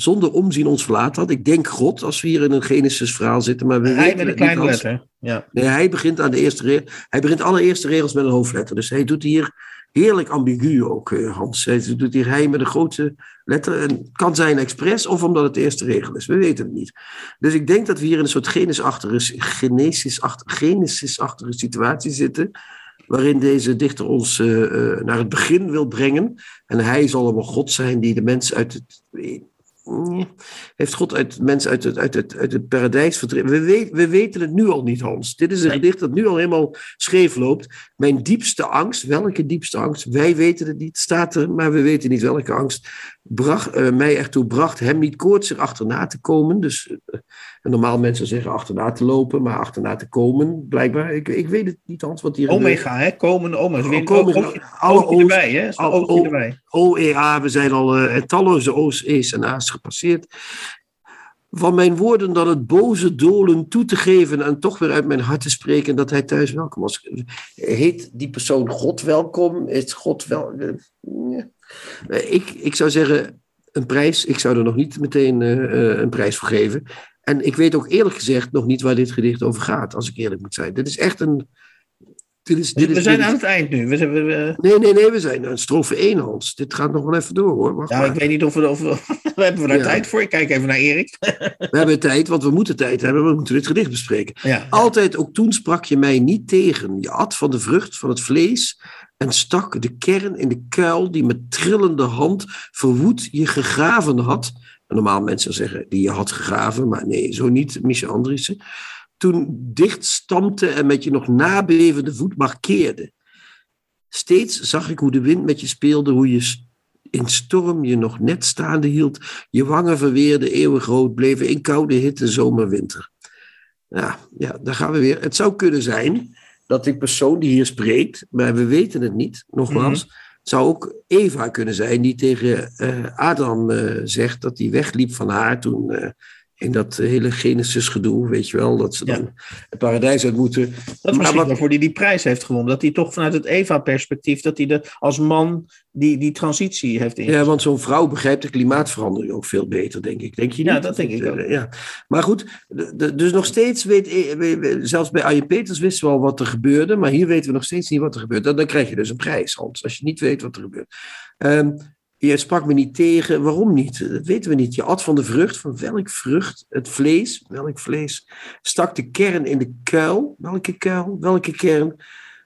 Speaker 2: zonder omzien ons verlaten had. Ik denk God, als we hier in een Genesis verhaal zitten. Maar we
Speaker 3: Hij
Speaker 2: weten
Speaker 3: met een kleine letter. Ja.
Speaker 2: Nee, hij begint aan de eerste regel. Hij begint alle eerste regels met een hoofdletter. Dus hij doet hier heerlijk ambigu ook, eh, Hans. Hij doet hier hij met een grote letter. En het kan zijn expres of omdat het de eerste regel is. We weten het niet. Dus ik denk dat we hier in een soort genesisachtige, genesisachtige, genesisachtige situatie zitten. Waarin deze dichter ons eh, eh, naar het begin wil brengen. En hij zal allemaal God zijn die de mens uit het. Heeft God uit mens uit het, uit het, uit het paradijs verdreven? We, weet- we weten het nu al niet, Hans. Dit is een gedicht dat nu al helemaal scheef loopt. Mijn diepste angst, welke diepste angst? Wij weten het niet, staat er, maar we weten niet welke angst. Bracht, eh, mij ertoe bracht hem niet koortsig achterna te komen. Dus eh, normaal mensen zeggen achterna te lopen, maar achterna te komen, blijkbaar. Ik, ik weet het niet, Hans, wat hier.
Speaker 3: Omega, hè? Komen, omega.
Speaker 2: Oh, komen,
Speaker 3: oogje,
Speaker 2: alle O's,
Speaker 3: erbij, hè? Erbij.
Speaker 2: OEA, we zijn al eh, talloze O's, E's en A's gepasseerd. Van mijn woorden dan het boze dolen toe te geven en toch weer uit mijn hart te spreken dat hij thuis welkom was. Heet die persoon God welkom? Is God wel. eh, eh, Ik, ik zou zeggen, een prijs. Ik zou er nog niet meteen een prijs voor geven. En ik weet ook eerlijk gezegd nog niet waar dit gedicht over gaat, als ik eerlijk moet zijn. Dit is echt een. Dit is, dit
Speaker 3: We zijn
Speaker 2: dit is-
Speaker 3: aan het eind nu. We, zijn- we, we-
Speaker 2: Nee, nee, nee, we zijn aan strofe 1, Hans. Dit gaat nog wel even door hoor. Wacht
Speaker 3: ja,
Speaker 2: maar.
Speaker 3: ik weet niet of we... Of we we hebben we daar
Speaker 2: Ja.
Speaker 3: tijd voor? Ik kijk even naar Erik.
Speaker 2: We hebben tijd, want we moeten tijd hebben. We moeten dit gedicht bespreken.
Speaker 3: Ja.
Speaker 2: Altijd, ook toen sprak je mij niet tegen. Je at van de vrucht van het vlees en stak de kern in de kuil die met trillende hand verwoed je gegraven had. Normaal mensen zeggen die je had gegraven, maar nee, zo niet, Michel Andriessen. Toen dicht stampte en met je nog nabevende voet markeerde. Steeds zag ik hoe de wind met je speelde, hoe je in storm je nog net staande hield. Je wangen verweerde, eeuwig rood bleven in koude hitte, zomer, winter. Ja, ja, daar gaan we weer. Het zou kunnen zijn dat die persoon die hier spreekt, maar we weten het niet, nogmaals, het zou ook Eva kunnen zijn die tegen eh, Adam eh, zegt dat hij wegliep van haar toen eh, in dat hele Genesis gedoe, weet je wel, dat ze
Speaker 3: Ja.
Speaker 2: dan het paradijs uit moeten.
Speaker 3: Dat is
Speaker 2: Maar
Speaker 3: misschien
Speaker 2: wat-
Speaker 3: waarvoor hij die prijs heeft gewonnen. Dat hij toch vanuit het Eva-perspectief, dat hij de, als man die, die transitie heeft ingezet.
Speaker 2: Ja, want zo'n vrouw begrijpt de klimaatverandering ook veel beter, denk ik. Denk je niet?
Speaker 3: Ja, dat denk ik ook.
Speaker 2: Ja. Maar goed, dus nog steeds weet, eh, zelfs bij Arjen Peters wisten we al wat er gebeurde, maar hier weten we nog steeds niet wat er gebeurt. Dan, dan krijg je dus een prijs, Hans, als je niet weet wat er gebeurt. Ehm, je sprak me niet tegen, waarom niet? Dat weten we niet. Je at van de vrucht, van welk vrucht? Het vlees, welk vlees? Stak de kern in de kuil, welke kuil? Welke kern?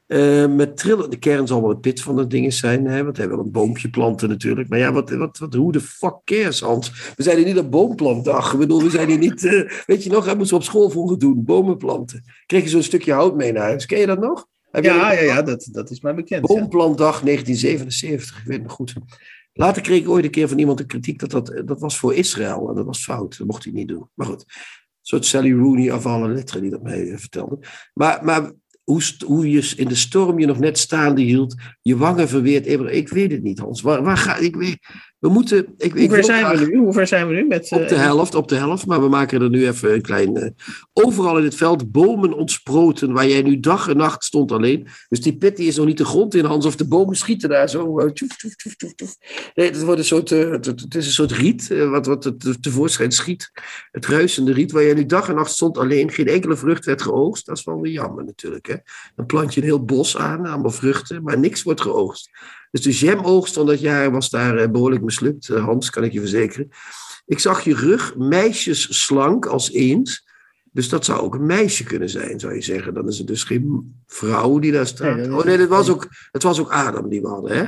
Speaker 2: Eh, met trillen, de kern zal wel het pit van de dingen zijn, hè? want hij wil een boompje planten natuurlijk. Maar ja, wat, wat, wat, hoe de fuck cares, Hans? We zijn hier niet op boomplantdag. Ik bedoel, we zijn hier niet, eh, weet je nog, dat moesten we op school vroeger doen, bomen planten. Kreeg je zo'n stukje hout mee naar huis, ken je dat nog? Heb
Speaker 3: Ja,
Speaker 2: dat-
Speaker 3: ja, ja dat, dat is mij bekend. ja.
Speaker 2: Boomplantdag 1977, ik weet het nog goed. Later kreeg ik ooit een keer van iemand de kritiek dat dat, dat was voor Israël. En dat was fout. Dat mocht hij niet doen. Maar goed. Een soort Sally Rooney af alle letteren die dat mij eh, vertelde. Maar, maar hoe, hoe je in de storm je nog net staande hield. Je wangen verweerd. Ik weet het niet, Hans. Waar, waar ga ik weet, We moeten. Ik, ik
Speaker 3: Hoe ver zijn we nu? Hoe ver zijn we nu met...
Speaker 2: Op de
Speaker 3: eh,
Speaker 2: helft, op de helft. Maar we maken er nu even een klein... eh, overal in het veld bomen ontsproten, waar jij nu dag en nacht stond alleen. Dus die pit die is nog niet de grond in, Hans. Of de bomen schieten daar zo. eh, tjoef, tjoef, tjoef, tjoef, tjoef. Nee, het, wordt een soort, eh, het, het is een soort riet, eh, wat, wat het te- tevoorschijn schiet. Het ruisende riet, waar jij nu dag en nacht stond alleen. Geen enkele vrucht werd geoogst. Dat is wel weer jammer natuurlijk. Hè? Dan plant je een heel bos aan, allemaal vruchten, maar niks wordt geoogst. Dus de jamoogst van dat jaar was daar eh, behoorlijk mislukt. Eh, Hans, kan ik je verzekeren. Ik zag je rug, meisjes slank als eens. Dus dat zou ook een meisje kunnen zijn, zou je zeggen. Dan is het dus geen vrouw die daar staat.
Speaker 3: Nee,
Speaker 2: oh nee, dat was ook, het was ook Adam die we hadden, hè?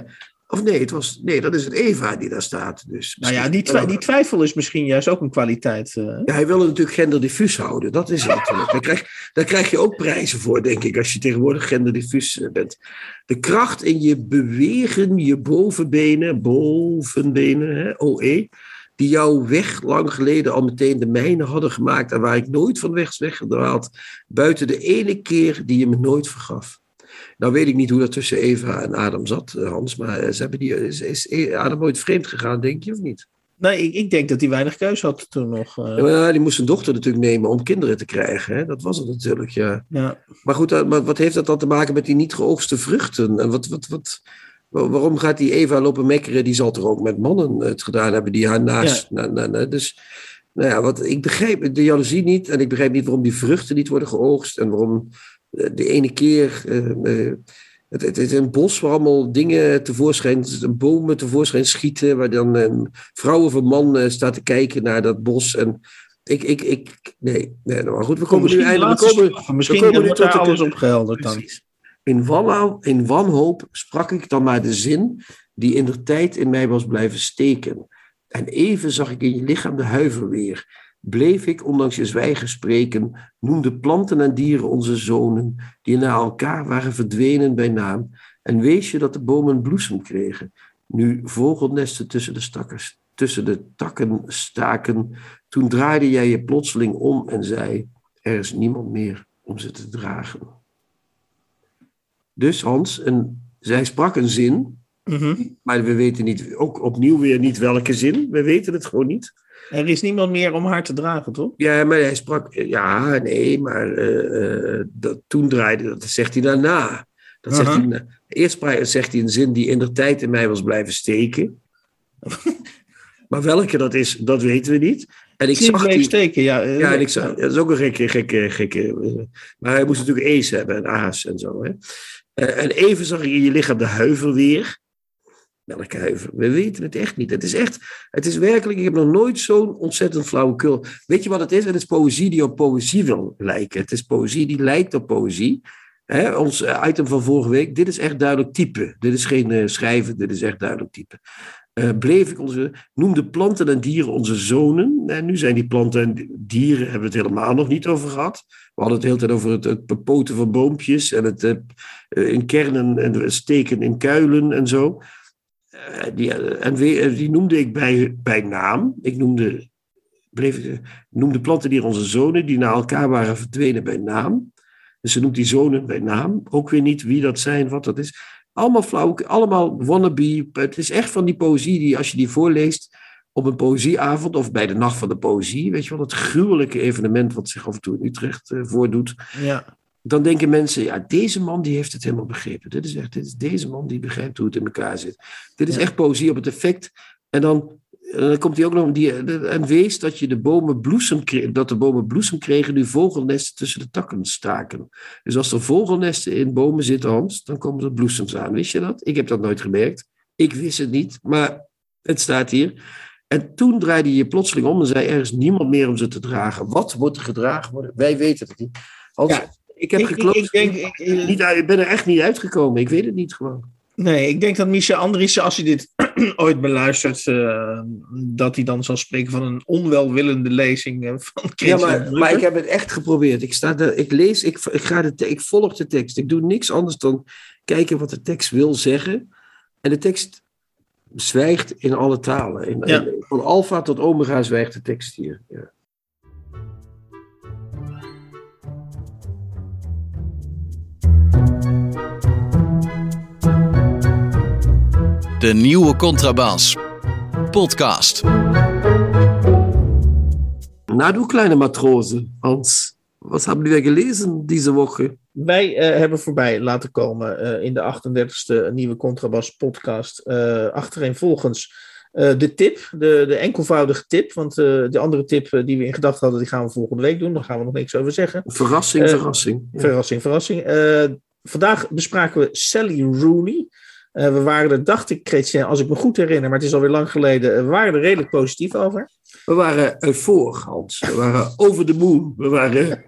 Speaker 2: Of nee, het was, nee, dat is het Eva die daar staat. Dus
Speaker 3: Nou ja, die, twi- die twijfel is misschien juist ook een kwaliteit. eh.
Speaker 2: ja, hij wil het natuurlijk genderdiffuus houden. Dat is het natuurlijk. Daar krijg, daar krijg je ook prijzen voor, denk ik, als je tegenwoordig genderdiffuus eh, bent. De kracht in je bewegen, je bovenbenen, bovenbenen, hè, OE, die jouw weg lang geleden al meteen de mijne hadden gemaakt en waar ik nooit van weg is weggedraald, buiten de ene keer die je me nooit vergaf. Nou weet ik niet hoe dat tussen Eva en Adam zat, eh, Hans, maar eh, ze hebben die, is, is Adam ooit vreemd gegaan, denk je, of niet?
Speaker 3: Nee, ik, ik denk dat hij weinig keus had toen nog. eh.
Speaker 2: Ja, maar die moest zijn dochter natuurlijk nemen om kinderen te krijgen. Hè? Dat was het natuurlijk, ja.
Speaker 3: ja.
Speaker 2: Maar goed, maar wat heeft dat dan te maken met die niet geoogste vruchten? En wat, wat, wat, wa- waarom gaat die Eva lopen mekkeren? Die zal toch ook met mannen het gedaan hebben die haar naast... na- na- na- dus, nou ja, wat, ik begrijp de jaloezie niet. En ik begrijp niet waarom die vruchten niet worden geoogst. En waarom de ene keer... eh, eh, het, het is een bos waar allemaal dingen tevoorschijn, bomen tevoorschijn schieten, waar dan een vrouw of een man eh, staat te kijken naar dat bos. En ik, ik, ik, nee, nee, maar goed, we komen nu eindelijk, we komen.
Speaker 3: Misschien
Speaker 2: komen nu tot
Speaker 3: alles opgehelderd dan.
Speaker 2: In, wanhoop, in wanhoop sprak ik dan maar de zin die in de tijd in mij was blijven steken. En even zag ik in je lichaam de huiver weer. Bleef ik, ondanks je zwijgen spreken, noemde planten en dieren onze zonen, die na elkaar waren verdwenen bij naam. En wees je dat de bomen bloesem kregen, nu vogelnesten tussen de, stakkers, tussen de takken staken. Toen draaide jij je plotseling om en zei, er is niemand meer om ze te dragen. Dus Hans, een, zij sprak een zin,
Speaker 3: Mhm.
Speaker 2: maar we weten niet, ook opnieuw weer niet welke zin. We weten het gewoon niet.
Speaker 3: Er is niemand meer om haar te dragen, toch?
Speaker 2: Ja, maar hij sprak, ja, nee, maar eh, eh, dat, toen draaide, dat zegt hij daarna. Dat zegt hij, eerst zegt hij een zin die in de tijd in mij was blijven steken. maar welke dat is, dat weten we niet. En ik zag die,
Speaker 3: steken, ja. eh,
Speaker 2: Ja, en ik zag, dat is ook een gekke, gekke, gekke. Maar hij moest natuurlijk E's hebben en A's en zo. Hè? En even zag ik in je lichaam de huiver weer. Welke huiver? We weten het echt niet. Het is echt, het is werkelijk, ik heb nog nooit zo'n ontzettend flauwekul. Weet je wat het is? Het is poëzie die op poëzie wil lijken. Het is poëzie die lijkt op poëzie. Ons eh, item van vorige week, dit is echt duidelijk type. Dit is geen eh, schrijven, dit is echt duidelijk type. Eh, bleef ik onze, noemde planten en dieren onze zonen. En nu zijn die planten en dieren, hebben we het helemaal nog niet over gehad. We hadden het de hele tijd over het, het bepoten van boompjes en het in kernen en steken in kuilen en zo. Eh, die, eh, en eh, die noemde ik bij, bij naam. Ik noemde, bleef, noemde planten die onze zonen, die na elkaar waren verdwenen bij naam. Dus ze noemt die zonen bij naam. Ook weer niet wie dat zijn, wat dat is. Allemaal flauw, allemaal wannabe. Het is echt van die poëzie die, als je die voorleest op een poëzieavond of bij de Nacht van de Poëzie, weet je wel, het gruwelijke evenement wat zich af en toe in Utrecht voordoet,
Speaker 3: ja.
Speaker 2: Dan denken mensen, ja, deze man die heeft het helemaal begrepen. Dit is echt, dit is deze man die begrijpt hoe het in elkaar zit. Dit is
Speaker 3: Ja.
Speaker 2: echt poëzie op het effect. En dan, komt hij ook nog, die, en wees dat je de bomen bloesem kreeg, dat de bomen bloesem kregen, nu vogelnesten tussen de takken staken. Dus als er vogelnesten in bomen zitten, Hans, dan komen er bloesems aan. Wist je dat? Ik heb dat nooit gemerkt. Ik wist het niet, maar het staat hier. En toen draaide je plotseling om en zei: Er is niemand meer om ze te dragen. Wat wordt er gedragen worden? Wij weten het niet. Hans,
Speaker 3: Ja,
Speaker 2: ik heb geklopt.
Speaker 3: ik denk, ik, eh,
Speaker 2: niet, ik ben er echt niet uitgekomen. Ik weet het niet gewoon.
Speaker 3: nee, ik denk dat Michel Andriessen, als hij dit ooit beluistert, eh, dat hij dan zal spreken van een onwelwillende lezing eh, van
Speaker 2: Ja,
Speaker 3: Christian
Speaker 2: maar, ik heb het echt geprobeerd. Ik, sta daar, ik lees, ik, ik, ga de, ik volg de tekst. Ik doe niks anders dan kijken wat de tekst wil zeggen. En de tekst zwijgt in alle talen. In,
Speaker 3: Ja.
Speaker 2: in- van alfa tot omega zwijgt de tekst hier. Ja.
Speaker 1: De nieuwe Contrabas. Podcast.
Speaker 2: Na du kleine Matrose, Hans, was haben wir gelesen diese Woche?
Speaker 3: Wij eh, hebben voorbij laten komen eh, in de 38e nieuwe Contrabas podcast. eh achtereenvolgens eh, de tip, de, de enkelvoudige tip. Want eh, de andere tip die we in gedachten hadden, die gaan we volgende week doen. Daar gaan we nog niks over zeggen.
Speaker 2: Verrassing, verrassing. Ja.
Speaker 3: Verrassing, verrassing. Eh, vandaag bespraken we Sally Rooney. Eh, we waren er, dacht ik, als ik me goed herinner, maar het is alweer lang geleden, eh, we waren er redelijk positief over.
Speaker 2: We waren eufor, Hans. We waren over de moon. We waren,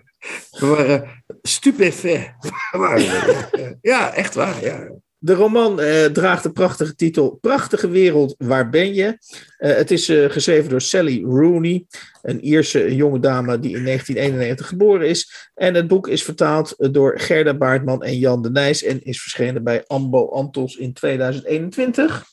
Speaker 2: we waren stupefait. Ja, echt waar. Ja.
Speaker 3: De roman eh, draagt de prachtige titel Prachtige Wereld, waar ben je? Eh, het is eh, geschreven door Sally Rooney, een Ierse jonge dame die in 1991 geboren is. En het boek is vertaald eh, door Gerda Baartman en Jan de Nijs en is verschenen bij Ambo Antos in 2021.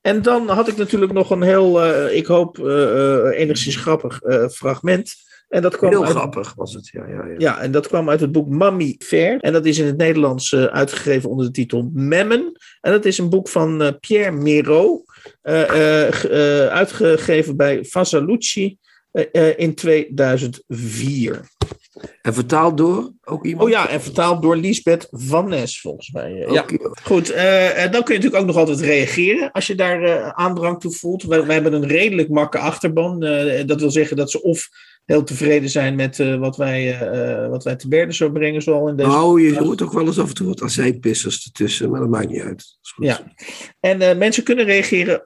Speaker 3: En dan had ik natuurlijk nog een heel, eh, ik hoop, eh, enigszins grappig fragment. En dat kwam
Speaker 2: Heel
Speaker 3: uit
Speaker 2: grappig was het. Ja, ja, ja.
Speaker 3: ja, en dat kwam uit het boek Mummy Fair. En dat is in het Nederlands eh, uitgegeven onder de titel Memmen. En dat is een boek van eh, Pierre Miro. eh, ge- uitgegeven bij Vasalucci eh, in 2004.
Speaker 2: En vertaald door ook iemand?
Speaker 3: Oh ja, en vertaald door Lisbeth Van Nes, volgens mij. ja. Goed, en dan kun je natuurlijk ook nog altijd reageren als je daar eh, aandrang toe voelt. We, we hebben een redelijk makke achterban. Dat wil zeggen dat ze of heel tevreden zijn met eh, wat, wij, eh, eh, wat wij te berden zo brengen, zoal in deze
Speaker 2: Nou, je hoort ook wel eens af en toe wat azijnpissers ertussen, maar dat maakt niet uit. Dat is goed.
Speaker 3: Ja. En mensen kunnen reageren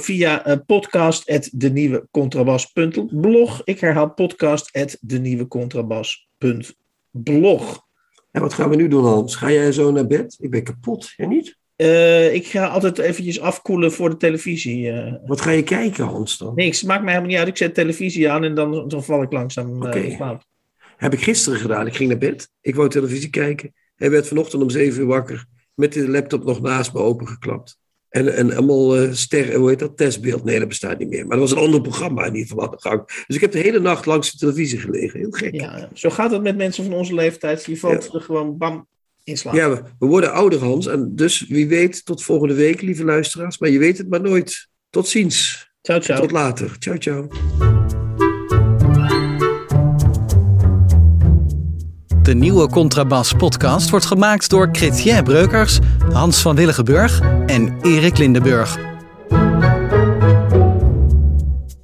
Speaker 3: via uh, podcast.denieuwecontrabas.blog. Ik herhaal podcast.denieuwecontrabas.blog.
Speaker 2: En wat gaan we nu doen, Hans? Ga jij zo naar bed? Ik ben kapot. Jij niet?
Speaker 3: Eh, ik ga altijd eventjes afkoelen voor de televisie. eh.
Speaker 2: Wat ga je kijken, Hans, dan?
Speaker 3: niks, maakt mij helemaal niet uit. Ik zet televisie aan en dan, dan val ik langzaam eh, in slaap.
Speaker 2: Heb ik gisteren gedaan. Ik ging naar bed. Ik wou televisie kijken. Hij werd vanochtend om zeven uur wakker. Met de laptop nog naast me opengeklapt. En, en allemaal eh ster, hoe heet dat? Testbeeld. Nee, dat bestaat niet meer. Maar dat was een ander programma in ieder geval aan de gang. Dus ik heb de hele nacht langs de televisie gelegen. Heel gek. Ja,
Speaker 3: Ja, zo gaat het met mensen van onze leeftijd. Je valt er gewoon bam
Speaker 2: we, we worden ouder, Hans. En dus wie weet, tot volgende week, lieve luisteraars. Maar je weet het maar nooit. Tot ziens.
Speaker 3: Ciao, ciao.
Speaker 2: Tot later. Ciao, ciao.
Speaker 1: De nieuwe Contrabas podcast wordt gemaakt door Chrétien Breukers, Hans van Willigenburg en Erik Lindenburg.